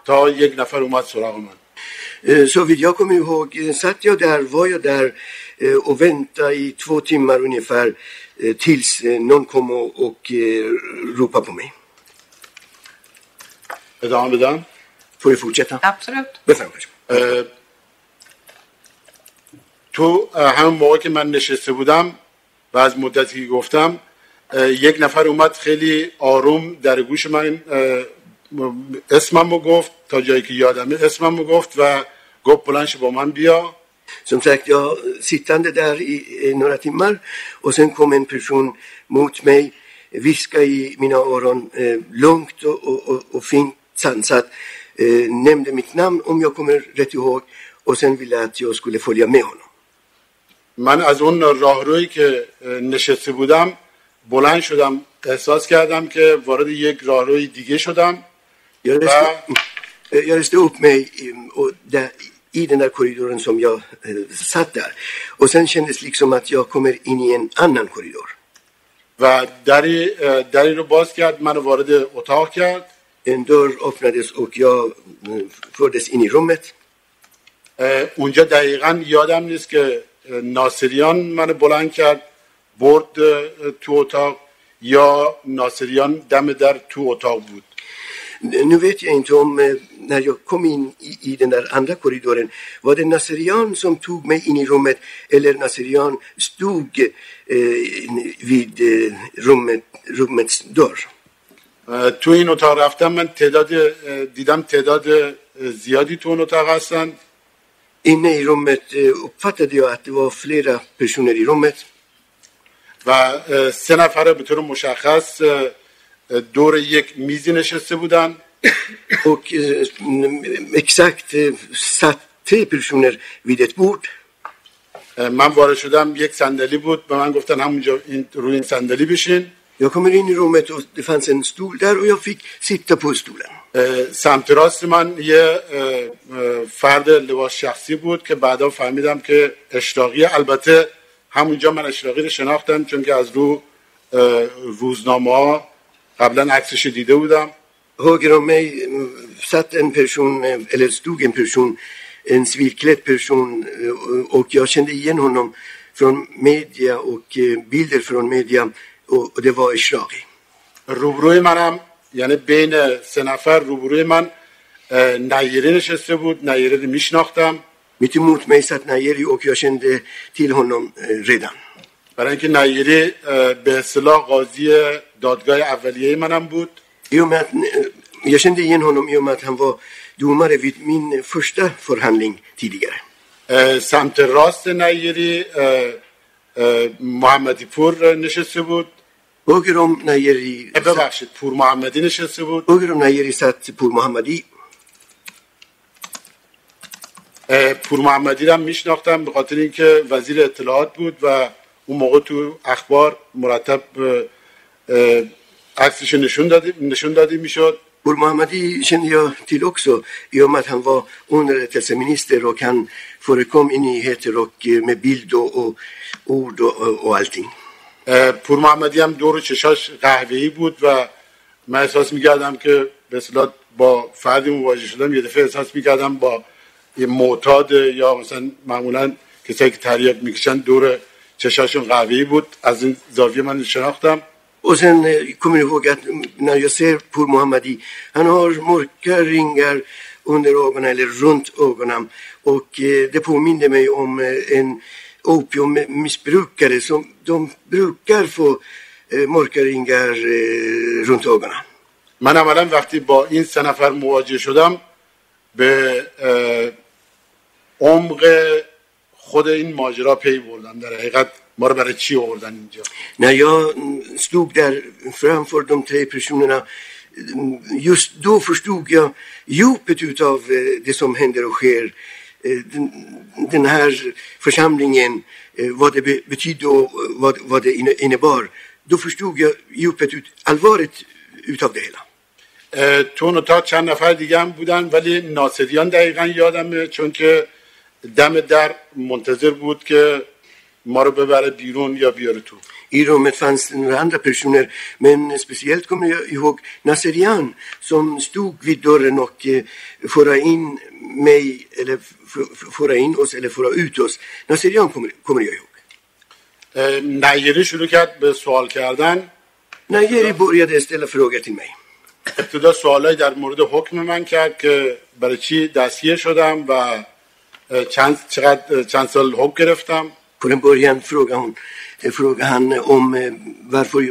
تا یک نفر اومد سراغ من Så vidt jag kommer ihåg satt jag där, var jag där och väntade i två timmar ungefär tills någon kom och, och ropade på mig. ادامه بدم Får vi fortsätta? Absolut. بفرمایید. تو همون موقع که من نشسته بودم و از مدتی که گفتم یک نفر اومد خیلی آروم در گوش من اسمم رو گفت تا جایی که یادمه اسمم رو گفت و گفت بلنش با من بیا Som sagt, jag sittande där i, i några timmar och sen kom en person mot mig, viska i mina öron eh, lugnt och, och, och, och fint sansat, eh, nämnde mitt namn om jag kommer rätt ihåg och sen ville att jag skulle följa med honom. من از اون راهرویی که نشسته بودم بلند شدم احساس کردم که وارد یک راهروی دیگه شدم Jag reste, jag reste upp mig i, och där, i den där korridoren som jag eh, satt där. Och sen kändes liksom att jag kommer in i en annan korridor. و دری, دری رو باز کرد منو وارد اتاق کرد En dörr öppnades och jag eh, fördes in i rummet. اونجا دقیقا یادم نیست که ناصریان منو بلند کرد برد تو اتاق یا ناصریان دم در تو اتاق بود Nu vet jag inte om eh, när jag kom in i, i den där andra korridoren, var det Nasserian som tog mig in i rummet eller Nasserian stod eh, vid eh, rummet, rummets dörr? تو این اتاق رفتم من تعداد دیدم تعداد زیادی تو اون اتاق هستن Inne i rummet eh, uppfattade jag att det var flera personer i rummet. و سه نفره به طور مشخص دور یک میزی نشسته بودن Och exakt satt tre personer vid ett bord. اه، من وارد شدم یک صندلی بود به من گفتن همونجا این روی این صندلی بشین Jag kommer in i rummet och det fanns en stol där och jag fick sitta på stolen. اه، سمت راست من یه فرد لباس شخصی بود که بعدا فهمیدم که اشراقی البته همونجا من اشراقی رو شناختم چون که از رو روزنامه قبلا عکسش دیده بودم. هوگرومه ست ان پرشون الستوگ ان پرشون ان پرسون، پرشون و یا شنده یه هنم فرون میدیا و بیلدر فرون میدیا و دوا اشراقی. روبروی منم یعنی بین سه نفر روبروی من نیره نشسته بود نیره میشناختم. Mitt emot mig satt Nayeri och jag kände till honom eh, redan. برای اینکه نیری اه، به اصطلاح قاضی دادگاه اولیه منم بود I och med att, eh, jag kände igen honom i och med att han var domare vid min första förhandling tidigare. سمت راست نیری محمدی پور نشسته بود Nayeri, اه، ببخشید پور محمدی نشسته بود höger om Nayeri satt Pur. اه، پور محمدی رو هم میشناختم به خاطر اینکه وزیر اطلاعات بود و اون موقع تو اخبار مرتب عکسش نشون دادی نشون دادی می‌شد Mohammadi kände jag till också i och med att han var underrättelseminister och han förekom i nyheter och eh, med bild och, och ord och, och, och allting. اه، پور محمدی هم دور چشاش قهوه‌ای بود و من احساس می‌کردم که به اصطلاح با فردی مواجه شدم یه دفعه احساس می‌کردم با یه معتاد یا مثلا معمولا کسایی که تریاک می‌کشن دور چشاشون قهوه‌ای بود از این زاویه من شناختم eh, kommer jag ihåg mm, när jag ser Pur Mohammadi, han har mörka ringar under ögonen eller runt ögonen och eh, det påminner mig om eh, en opiummissbrukare som de brukar få eh, mörka ringar eh, runt ögonen. من عملا وقتی با این سه نفر مواجه شدم به اه، عمق خود این ماجرا پی بردم در حقیقت ما رو برای چی آوردن اینجا När jag mm, stod där framför de tre personerna, mm, just då förstod jag djupet utav eh, det som händer och sker. Eh, Den, den här församlingen, eh, vad det be- betydde och eh, vad, vad det inne- innebar. Då förstod jag djupet, ut, allvaret utav det hela. اه، تو اون اتاق چند نفر دیگه هم بودن ولی ناصریان دقیقا یادمه چون که دم در منتظر بود که ما رو ببره بیرون یا بیاره تو I rummet fanns några andra personer, men speciellt kommer jag ihåg Nasserian som stod vid dörren och eh, föra in mig, eller f- f- föra in oss eller föra ut oss. Nasserian kommer, kommer jag ihåg. اه، نیری شروع کرد به سوال کردن När Jerry började ställa frågor till mig. ابتدا سوالایی در مورد حکم من کرد که برای چی دستگیر شدم و چند چقدر چند سال حکم گرفتم På den början frågade, hon, frågade han om varför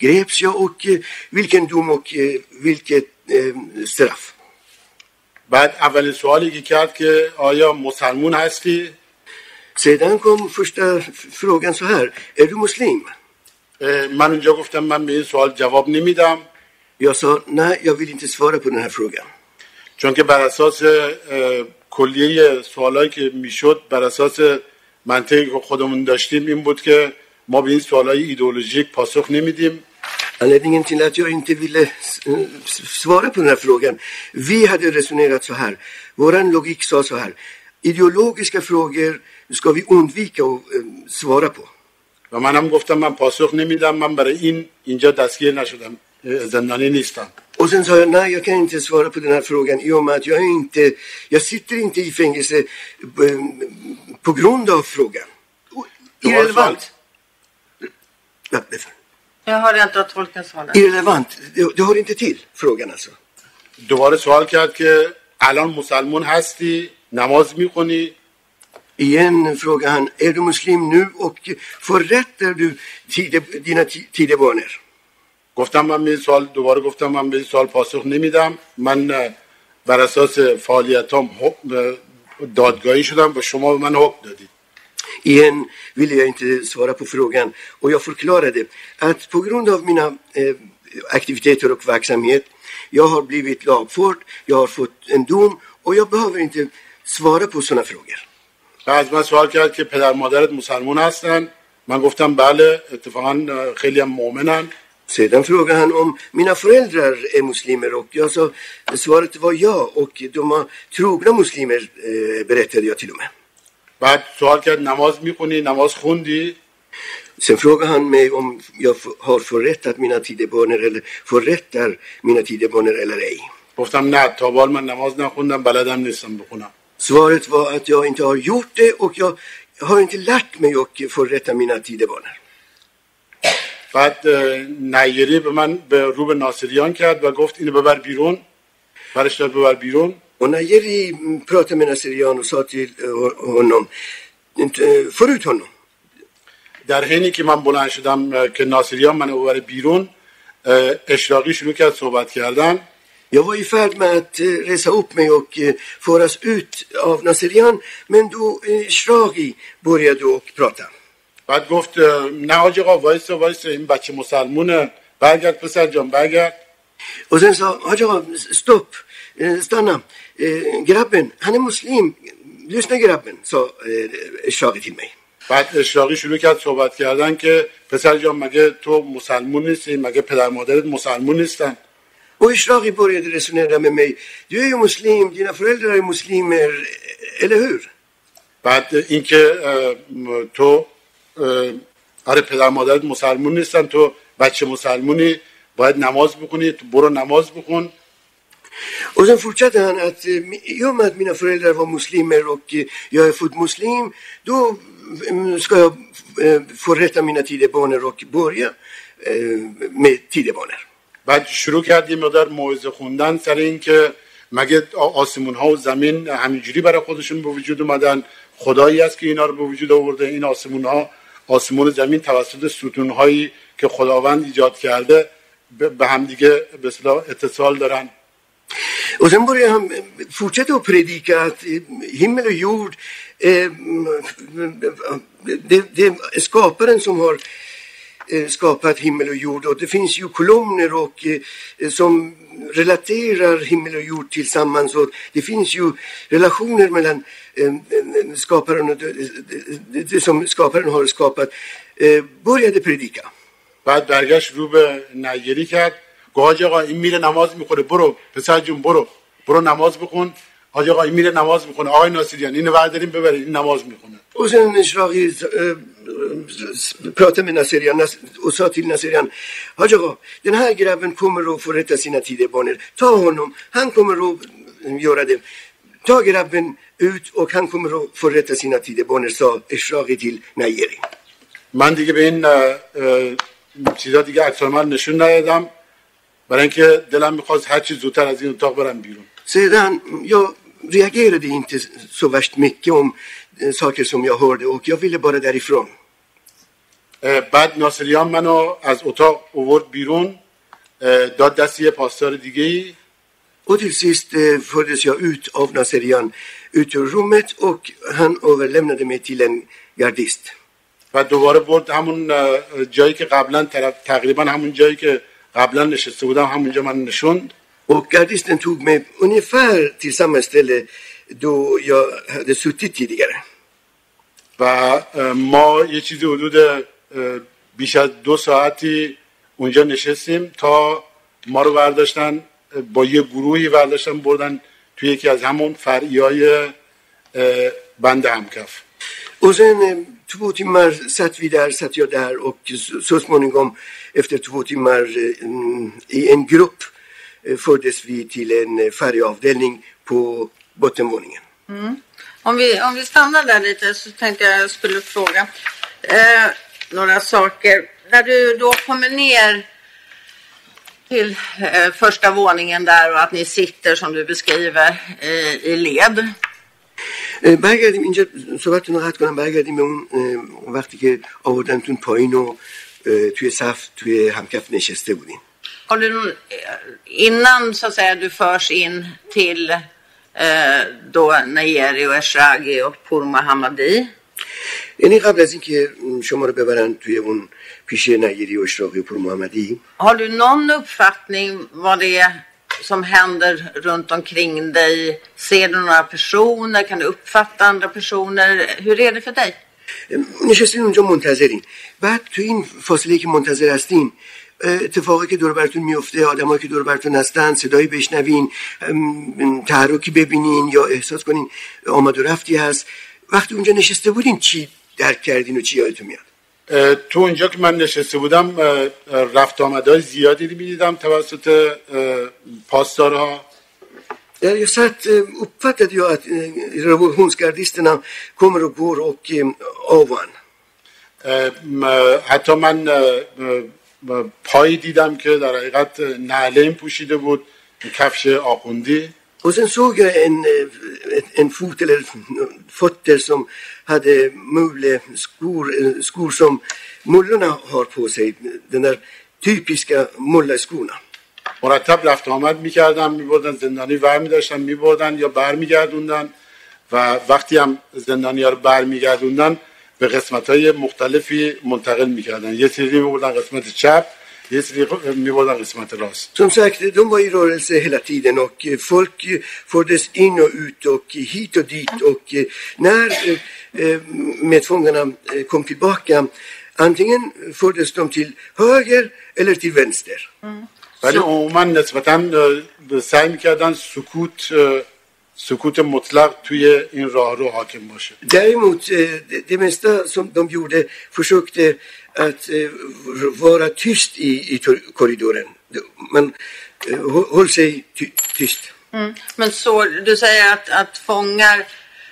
greps jag och vilken dom och vilket straff. بعد اولین سوالی که کرد که آیا مسلمون هستی Sedan kom första frågan så här. Är du muslim? اه، من اونجا گفتم من به این سوال جواب نمیدم Jag sa nej, jag vill inte svara på den här frågan. چون که بر اساس کلیه سوالایی که می‌شد بر اساس منطقی که خودمون داشتیم این بود که ما به این سوالای ایدئولوژیک پاسخ نمیدیم Anledningen till att jag inte ville svara på den här frågan. Vi hade resonerat så här. Våran logik sa så här. Ideologiska frågor ska vi undvika att eh, svara på. و منم گفتم من پاسخ نمیدم من برای این اینجا دستگیر نشدم اه، زندانی نیستم Och sen sa jag nej, jag kan inte svara på den här frågan i och med att jag är inte, jag sitter inte i fängelse eh, på grund av frågan. Och Det var Irrelevant. Ja, det- Jag hörde inte att tolken sa det. Irrelevant. Det, det hör inte till frågan alltså. دوباره سوال کرد که الان مسلمون هستی نماز میخونی Igen frågar han, är du muslim nu och förrättar du tide, dina ti- tidevanor? گفتم من به این سوال دوباره گفتم من به این سوال پاسخ نمیدم من بر اساس فعالیتام دادگاهی شدم و شما به من حکم دادید Igen ville jag inte svara på frågan och jag förklarade att på grund av mina eh, aktiviteter och verksamhet, jag har blivit lagförd, jag har fått en dom och jag behöver inte svara på sådana frågor. از من سوال کرد که پدر مادرت مسلمان هستن من گفتم بله اتفاقا خیلی هم مؤمنن Sedan frågade han om mina föräldrar är muslimer och jag sa svaret var ja och de var trogna muslimer eh, berättade jag till och med. بعد سوال کرد نماز میخونی نماز خوندی Sen frågade han mig om jag f- har förrättat mina tidebarner eller förrättar mina tidebarner eller ej. گفتم نه تا بال من نماز نخوندم بلدم نیستم بخونم Svaret var att jag inte har gjort det och jag har inte lärt mig att förrätta mina tidebarner. بعد نیری به من به روب ناصریان کرد و گفت اینو ببر بیرون فرشت ببر بیرون. و نیری پرات من ناصریان و ساتی هنم. فروت هنم. در حینی که من بلند شدم که ناصریان من ببر بیرون اشراقی شروع کرد صحبت کردن. یا وای فرد مهت ریسه اوپ می و که اوت آف ناصریان من دو اشراقی بوریدو پراتم بعد گفت نه آج آقا وایس وایس این بچه مسلمونه. برگرد پسر جان برگرد. اوزن سال آج آقا ستوب استانم گرابن هنه مسلم لیست نگرابن سا اشراقی تیمه بعد اشراقی شروع کرد صحبت کردن که پسر جان مگه تو مسلمون نیستی؟ مگه پدر مادرت مسلمون نیستن؟ او اشراقی پوری در رسونه رمه می. دیوی مسلم دینا فرال در مسلم اله بعد اینکه تو آره پدر مادرت مسلمون نیستن. تو بچه مسلمونی باید نماز بخونی تو برو نماز sen fortsatte han att i och med att mina föräldrar var muslimer och jag är född muslim, då ska jag förrätta mina tidebarner och börja med. بعد شروع کرد یه مقدار موعظه خوندن. سر اینکه مگه آسمون ها و زمین همینجوری برای خودشون به وجود اومدن؟ خدایی است که اینا رو به وجود آورده. این آسمون ها آسمون و زمین توسط ستون هایی که خداوند ایجاد کرده به همدیگه به اتصال دارن Och sen började han eh, fortsätta att predika att eh, himmel och jord, eh, det, är skaparen som har eh, skapat himmel och jord och det finns ju kolumner och eh, som relaterar himmel och jord tillsammans och det finns ju relationer mellan eh, skaparen, det som skaparen har skapat, eh, började predika. بعد برگشت رو به نگیری کرد. گوه حاج آقا این میره نماز می‌خونه برو پسر جون برو. برو نماز بخون. حاج آقا این میره نماز می‌خونه. آقای ناصریان اینو ورداریم ببره این نماز می‌خونه. اوزن نشراقی پراتم ناصریان اوساتیل ناصریان. حاج آقا دن هر گرفن کم رو فورت سینه تیده بانر تا هنم هن کم رو یورده تا گرفن ut och han kommer att få rätta sina tidebarner, sa Shragi till Nayeri. من دیگه به این چیزا دیگه عکس من نشون ندادم برای اینکه دلم می‌خواست هر چی زودتر از این اتاق برم بیرون Sedan, jag reagerade inte så värst mycket om eh, saker som jag hörde och jag ville bara därifrån. بعد ناصریان منو از اتاق اوورد بیرون داد دست یه پاسدار دیگه ای Och till sist eh, fördes jag ut av Nasserian ut ur rummet och han överlämnade mig till en gardist. و دوباره برد همون جایی که قبلا تقریبا همون جایی که قبلا نشسته بودم همونجا من نشوند Och gardisten tog mig ungefär till samma ställe då jag hade suttit tidigare. و ما یه چیزی حدود بیش از دو ساعتی اونجا نشستیم تا ما رو برداشتن با یه گروهی برداشتن بردن توی یکی از همون فرعی های بند همکف Och sen eh, två timmar satt vi där, satt jag där och så, så småningom efter två timmar eh, mm, i en grupp eh, fördes vi till en eh, färgavdelning på bottenvåningen. Om vi, om vi stannar där lite så tänkte jag jag skulle fråga eh, några saker. När du då kommer ner till eh, första våningen där och att ni sitter som du beskriver i, i led. اه، برگردیم اینجا صحبتتون رو قطع کنم برگردیم به اون اه، وقتی که آوردنتون پایین و اه، توی صف توی همکف نشسته بودیم Har du, någon- eh, innan så att säga du förs in till eh, då Nayeri och Eshraghi och Pur Mohammadi. یعنی قبل از اینکه شما رو ببرن توی اون پیش نگیری اشراقی و پور محمدی Har du någon uppfattning vad det är som händer runt omkring dig? Ser du några personer? Kan du uppfatta andra personer? Hur är det för dig? نشستین اونجا منتظرین بعد تو این فاصله که منتظر هستین اتفاقی که دور براتون میفته آدمایی که دور براتون هستن صدایی بشنوین تحرکی ببینین یا احساس کنین آمد و رفتی هست وقتی اونجا نشسته بودین چی درک کردین و چی یادتون میاد تو اونجا که من نشسته بودم رفت آمدهای زیادی رو می‌دیدم توسط پاسدارها Ja, jag satt, eh, uppfattade jag att revolutionsgardisterna kommer och går och ovan. م- حتی من پایی دیدم که در حقیقت نعلین پوشیده بود کفش آخوندی Och sen såg jag en, eh, en fot eller fötter som hade mule skor, eh, skor som mullorna har på sig. Den där typiska mullaskorna. مرتب رفت آمد می‌کردم میبردن زندانی ور میداشتن میبردن یا بر میگردوندن و وقتی هم زندانی ها رو بر میگردوندن به قسمت های مختلفی منتقل می‌کردن یه سری میبردن قسمت چپ یه سری میبردن قسمت راست Som sagt, de var i rörelse hela tiden och eh, folk eh, fördes in och ut och eh, hit och dit och eh, när eh, eh, medfångarna eh, kom tillbaka antingen fördes de till höger eller till vänster. ولی عموما نسبتا اه، سعی میکردن سکوت اه، سکوت مطلق توی این راه رو حاکم باشه Däremot, eh, det, det mesta som de gjorde försökte att eh, vara tyst i, i tor- korridoren. Man eh, hå- höll sig ty, tyst. Men så, du säger att, att fångar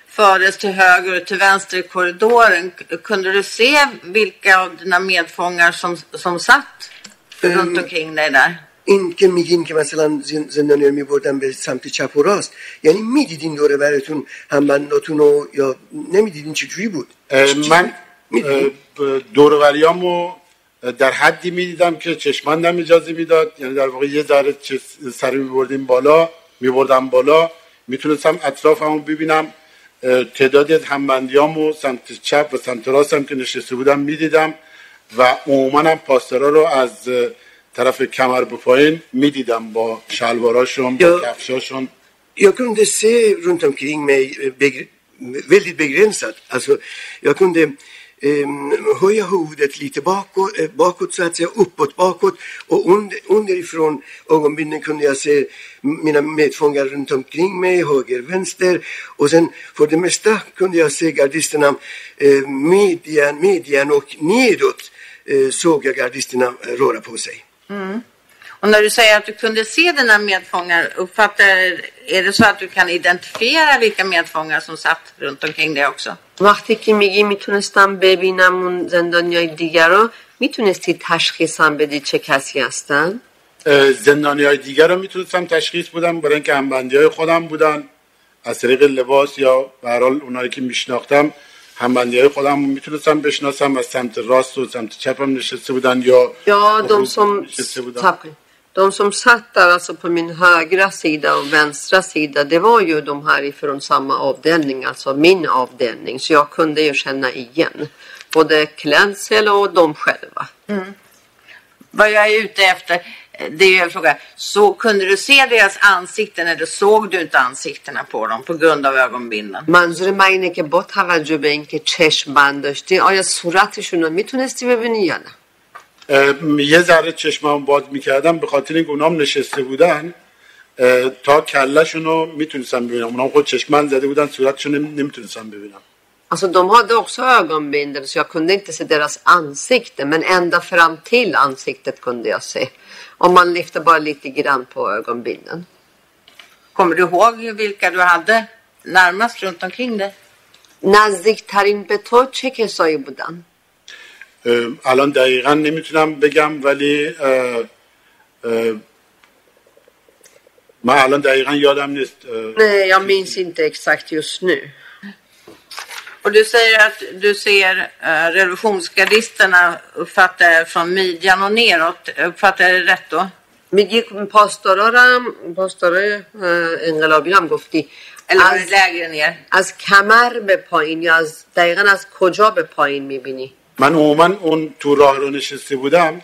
fördes till höger och till vänster i korridoren. K- Kunde du se vilka av dina medfångar som, som satt runt omkring dig där? این که میگین که مثلا زن- زندانیان میبردن به سمت چپ و راست یعنی می‌دیدین دوره براتون همبنداتون رو یا نمی‌دیدین چجوری بود؟ من دوروریامو در حدی می‌دیدم که چشماندم اجازه می‌داد. یعنی در واقع یه ذره سر میبردیم بالا میبردم بالا. می‌تونستم اطرافمو ببینم. از همبندیامو سمت چپ و سمت راستم که نشسته بودم می‌دیدم و عموما هم پاسدارا رو از طرف کمر به پایین میدیدم با شلواراشون با یا- کفشاشون Jag kunde se runt omkring mig eh, begr väldigt begränsat. Alltså, jag kunde eh, höja huvudet lite bakåt, eh, bakåt så att säga, uppåt bakåt och under, underifrån ögonbindeln kunde jag se mina medfångar runt omkring mig, höger, vänster och sen för det mesta kunde jag se gardisterna eh, median, median och nedåt eh, såg jag gardisterna eh, röra på sig. Och när du säger att du kunde se dina medfångar, uppfattar, är det så att du kan identifiera vilka medfångar som satt runt omkring dig också? وقتی که میگی می‌تونستم ببینم اون زندانیای دیگر رو می‌تونستی تشخیصم بدی چه کسی هستن؟ زندانی های دیگر رو می‌تونستم تشخیص بدم برای اینکه همبندی های خودم بودن از طریق لباس یا به اونایی که میشناختم همبندی های خودم میتونستم بشناسم از سمت راست و سمت چپم نشسته بودن یا Ja, de رو som, نشسته بودن tack. de som satt där alltså på min högra sida och vänstra sida, det var ju de här ifrån samma avdelning, alltså min avdelning. Så jag kunde ju känna igen både klädsel och de själva. Vad jag är ute efter, eh, det är ju en fråga. Så kunde du se deras ansikten eller såg du inte ansiktena på dem på grund av ögonbindeln? منظور من اینه که با توجه به اینکه چشم بند داشتی آیا صورتشون رو میتونستی ببینی یا نه اه، یه ذره چشمم باز میکردم به خاطر اینکه اونام نشسته بودن اه، تا کلشون رو میتونستم ببینم اونام خود چشمن زده بودن صورتشون نمیتونستم ببینم Alltså de hade också ögonbindel så jag kunde inte se deras ansikte men ända fram till ansiktet kunde jag se. Om man lyfter bara lite grann på ögonbindeln. Kommer du ihåg vilka du hade närmast runt omkring dig? نزدیکترین به تو چه کسایی بودن؟ اه، الان دقیقا نمیتونم بگم ولی اه، اه، من الان دقیقا یادم نیست اه، Nej, jag minns inte exakt just nu. Och du säger att du ser uh, revolutionsgardisterna uppfattar jag från midjan och neråt. Uppfattar jag det rätt då? میگی پاسدارا رو هم پاسدارای اه، انقلابی رو هم گفتی Eller var det از, lägre ner? از کمر به پایین یا از دقیقا از کجا به پایین میبینی من عموما اون تو راه رو نشسته بودم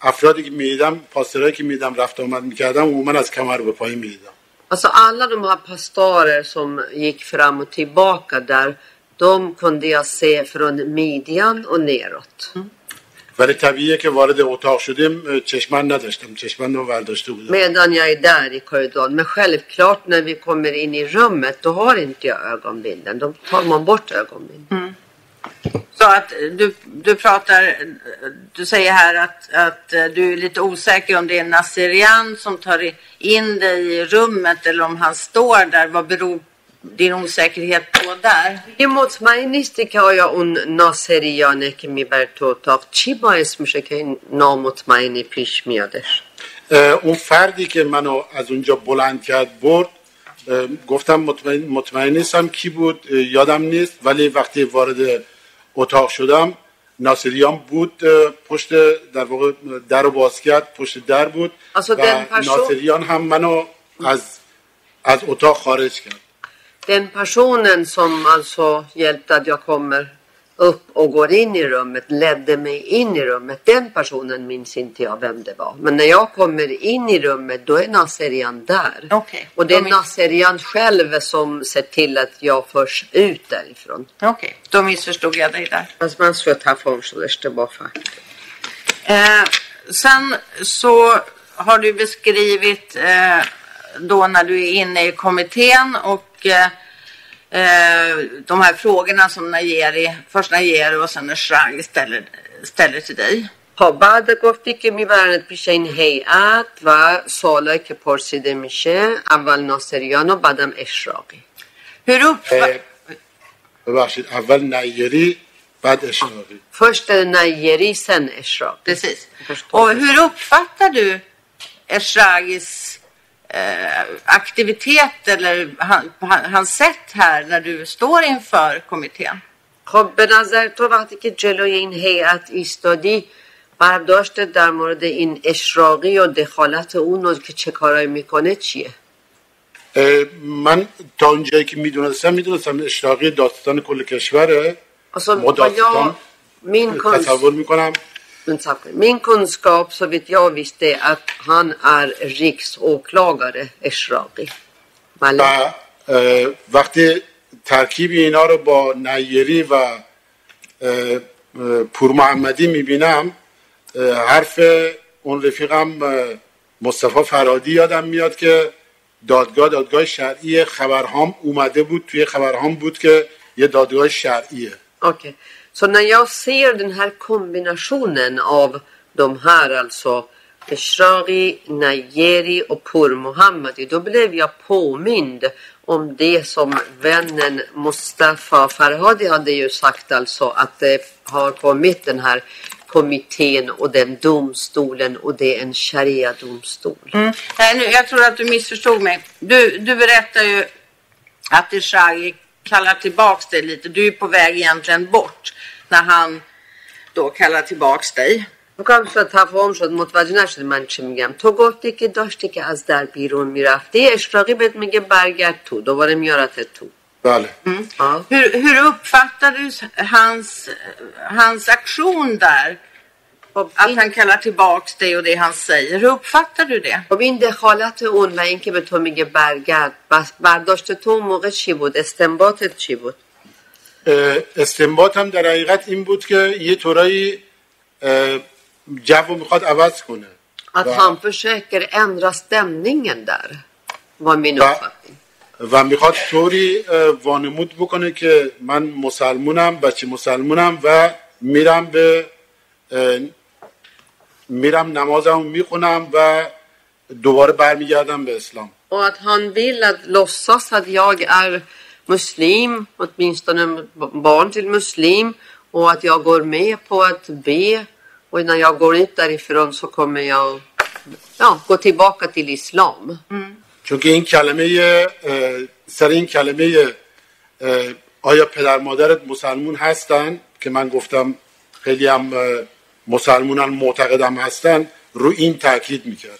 افرادی که میدیدم پاسرایی که میدیدم رفت آمد میکردم عموما از کمر به پایین میدیدم Alltså alla de här pastorer som gick fram och tillbaka där, de kunde jag se från midjan och neråt. ولی طبیعیه که وارد اتاق شدیم اه، چشمن نداشتم چشمن رو ورداشته بودم Medan jag är där i korridoren. Men självklart när vi kommer in i rummet, då har inte jag ögonbindeln. Då tar man bort ögonbindeln. Så att du, du pratar, du säger här att, att eh, du är lite osäker om det är Nasserian som tar i- in dig i rummet eller om han står där. Vad beror din osäkerhet på där? یه مطمئن نیستی که آیا اون ناصریانه که می‌بره تو اتاق چی باعث میشه که این نامطمئنی پیش میادش اون فردی که منو از اونجا بلند کرد برد گفتم مطمئن, مطمئن نیستم کی بود یادم نیست ولی وقتی وارد اتاق شدم ناصریان بود پشت در واقع در رو باز کرد پشت در بود و ناصریان هم منو از از اتاق خارج کرد Den personen som alltså hjälpte att jag kommer upp och går in i rummet, ledde mig in i rummet. Den personen minns inte jag vem det var. Men när jag kommer in i rummet då är Nasserian där. Okay. Och det är Nasserian själv som ser till att jag förs ut därifrån. Okej, okay. då missförstod jag dig där. Alltså, man ska ta från så eh, Sen så har du beskrivit eh, då när du är inne i kommittén och eh, eh, de här frågorna som Najeri, först Najeri och sen Eshrag ställer, ställer till dig. خب بعد گفتی که میبرند پیش این هیئت و سوالایی که پرسیده میشه اول ناصریان و بعدم اشراقی Hur, uppfa- اه، ببخشید اول نیری بعد اشراقی Först är det Najeri, sen اشراقی Precis. Förstår. Och hur uppfattar du Eshragis eh, aktivitet eller han, han, hans sätt här när du står inför kommittén? خب به نظر تو وقتی که جلوی این هیئت ایستادی برداشت در مورد این اشراقی و دخالت اون و که چه کارایی می‌کنه چیه من تا اونجایی که می‌دونستم می‌دونستم اشراقی داستان کل کشوره ما داستان min, kunsk, تصور می‌کنم Men tack. min kunskap så vitt jag visste är att han är riksåklagare بله. اه، وقتی ترکیب اینا رو با نیری و پور محمدی می‌بینم حرف اون رفیقم مصطفی فرادی یادم میاد که دادگاه دادگاه شرعی خبرهام اومده بود توی خبرهام بود که یه دادگاه شرعیه Okej. Så när jag ser den här kombinationen av de här alltså Eshraqi, Najeri och Pur Mohammadi då blev jag påmind om det som vännen Mustafa Farhadi hade ju sagt alltså att det har kommit den här kommittén och den domstolen och det är en sharia-domstol. Mm. Nej, nu, jag tror att du missförstod mig. Du, du berättar ju att Eshari kallar tillbaks dig lite. Du är på väg egentligen bort när han då kallar tillbaks dig. میکنم شد تفاهم شد متوجه نشد من چی میگم تو گفتی که داشتی که از در بیرون میرفتی اشراقی بهت میگه برگرد تو دوباره میارت تو بله آه. Hur, hur uppfattar du hans, hans aktion där? خب Att این, han kallar tillbaks dig och det han säger. Hur uppfattar du det? خب این دخالت اون و اینکه به تو میگه برگرد برداشت تو اون موقع چی بود استنباطت چی بود اه، استنباط هم در حقیقت این بود که یه طورایی جو می‌خواد عوض کنه att han försöker ändra stämningen där var min uppfattning و می‌خواد طوری وانمود بکنه که من مسلمونم بچه مسلمونم و میرم به میرم نمازم می‌خونم و دوباره برمیگردم به اسلام Och att han vill att låtsas att jag är muslim, åtminstone barn till muslim och att jag går med på att be och när jag går ut därifrån så kommer jag ja, gå tillbaka till islam. چون که این کلمه سر این کلمه آیا پدر مادرت مسلمون هستن که من گفتم خیلی هم اه، مسلمونن معتقدم هستن رو این تاکید میکرد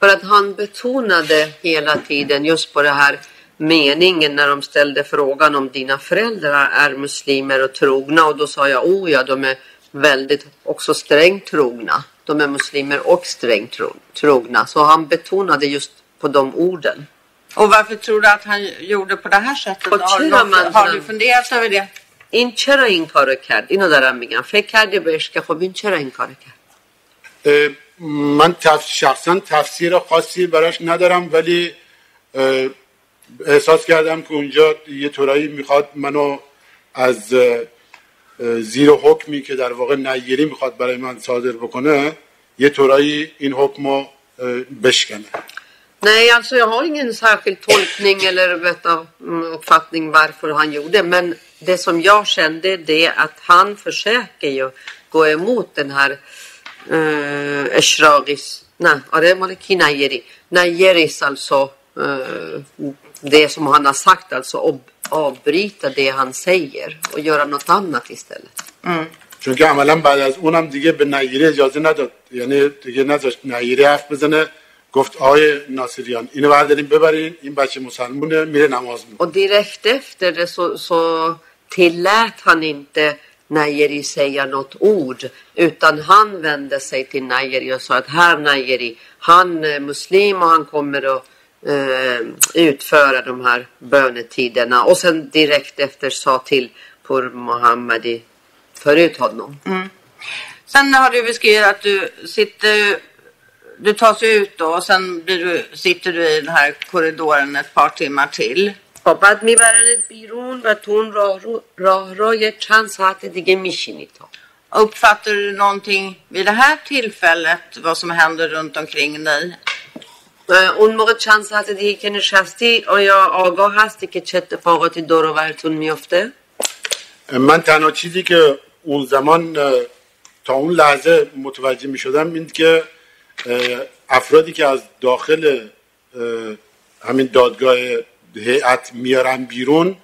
För att han betonade hela tiden just på det här meningen när de ställde frågan om dina föräldrar är muslimer och trogna och då sa jag oh ja, de är väldigt också strängt trogna. De är muslimer och strängt tro, trogna. Så han betonade just på de orden. Och varför tror du att han gjorde på det här sättet? Och Har, چرا du- من har du زنم؟ funderat över det? این چرا این کارو کرد؟ اینو دارم میگم. فکر کردی بهش که خب این چرا این کارو کرد؟ من تف... شخصا تفسیر خاصی براش ندارم ولی احساس کردم که اونجا یه طورایی می‌خواد منو از زیر حکمی که در واقع نیری می‌خواد برای من صادر بکنه یه طورایی این حکم رو بشکنه. Nej, alltså jag har ingen särskild tolkning eller vet uppfattning varför han gjorde. Men det som jag kände det är att han försöker ju gå emot den här uh, Eshragis, nej, آره مال کی نیری نیریس alltså eh, det som han har sagt alltså ob, avbryta det han säger och göra något annat istället. چون که عملا بعد از اونم دیگه به نیری اجازه نداد یعنی دیگه نذاشت نیری حرف بزنه گفت آقای ناصریان اینو بردارین ببرین این بچه مسلمونه میره نماز میکنه Och direkt efter det så, så tillät han inte Najeri säga något ord utan han vände sig till Najeri och sa att här Najeri, han är muslim och han kommer att eh, utföra de här bönetiderna och sen direkt efter sa till Pur Mohammadi förut honom. Mm. Sen har du beskrivit att du sitter, du tas ut då och sen blir du, sitter du i den här korridoren ett par timmar till. خب بعد میبرنت بیرون و تو اون راه رو راه را یک چند ساعت دیگه میشینی تا Uppfattar du någonting vid det här tillfället vad som händer runt omkring dig? اه، اون موقع چند ساعت دیگه که نشستی آیا آگاه هستی که چه اتفاقاتی دور و برتون میفته؟ من تنها چیزی که اون زمان تا اون لحظه متوجه می شدم این که افرادی که از داخل همین دادگاه هیئت میارن بیرون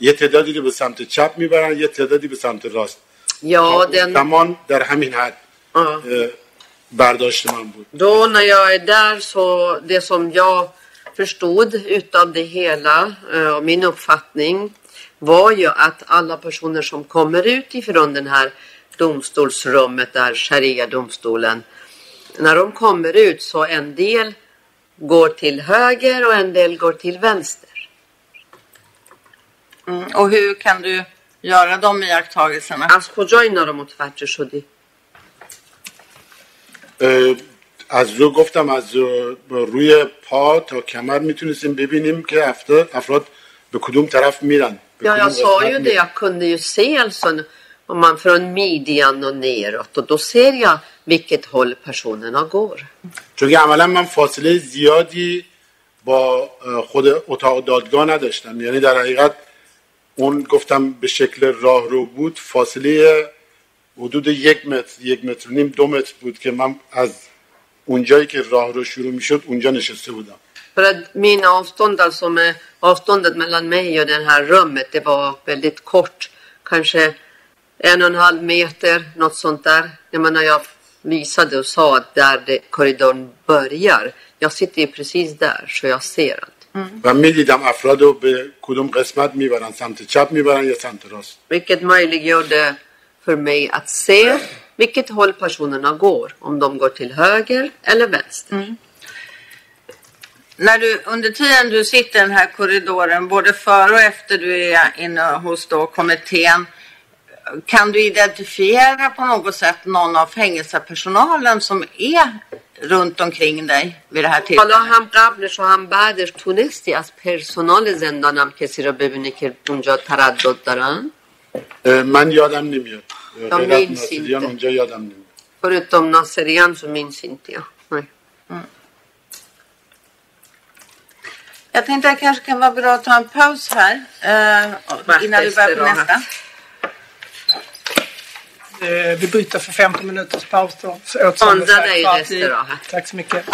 یه تعدادی رو به سمت چپ میبرن یه تعدادی به سمت راست Ja, تا den, زمان در همین حد ja. اه، برداشت من بود Då när jag är där så det som jag förstod utav det hela eh, och min uppfattning var ju att alla personer som kommer ut ifrån den här domstolsrummet där sharia-domstolen när de kommer ut så en del går till höger och en del går till vänster. Mm. Och hur kan du göra de iakttagelserna? از کجا اینا رو متوجه شدی؟ اه، از رو گفتم از اه، روی پا تا کمر میتونستیم ببینیم که افراد, افراد به کدوم طرف میرن به Ja, کدوم jag sa قسمت ju det. میرن. Jag kunde ju se alltså om man från midjan och neråt och då ser jag vilket håll personerna går. چون که عملا من فاصله زیادی با خود اتاق دادگاه نداشتم یعنی در حقیقت اون گفتم به شکل راه رو بود فاصله حدود یک متر یک متر و نیم دو متر بود که من از اونجایی که راه رو شروع می‌شد اونجا نشسته بودم För att min avstånd, alltså med avståndet mellan mig och det här rummet, det var väldigt kort. Kanske en och en halv meter, något sånt där. Jag menar, jag visade och sa att där det, korridorn börjar. Jag sitter ju precis där, så jag ser allt. و میدیدم افراد رو به کدوم قسمت میبرن سمت چپ میبرن یا سمت راست Vilket möjliggjorde för mig att se vilket håll personerna går. Om de går till höger eller vänster. När du, under tiden du sitter i den här korridoren, både före och efter du är inne hos då kommittén, kan du identifiera på något sätt någon av fängelsepersonalen som är runt omkring dig vid det här حالا tillfället? هم قبلش و هم بعدش تونستی از پرسنال زندانم کسی رو ببینی که اونجا تردد دارن اه، من یادم نمیاد تا غیر از میل ناصریان سینته. اونجا یادم نمیاد Förutom Nasserian så minns inte jag. Nej. Jag tänkte att det kanske kan vara bra att ta en paus här eh, Vart innan vi börjar på efter då? nästa. Eh, Vi bryter för 15 minuters paus då. Sponsra dig i-. Tack så mycket.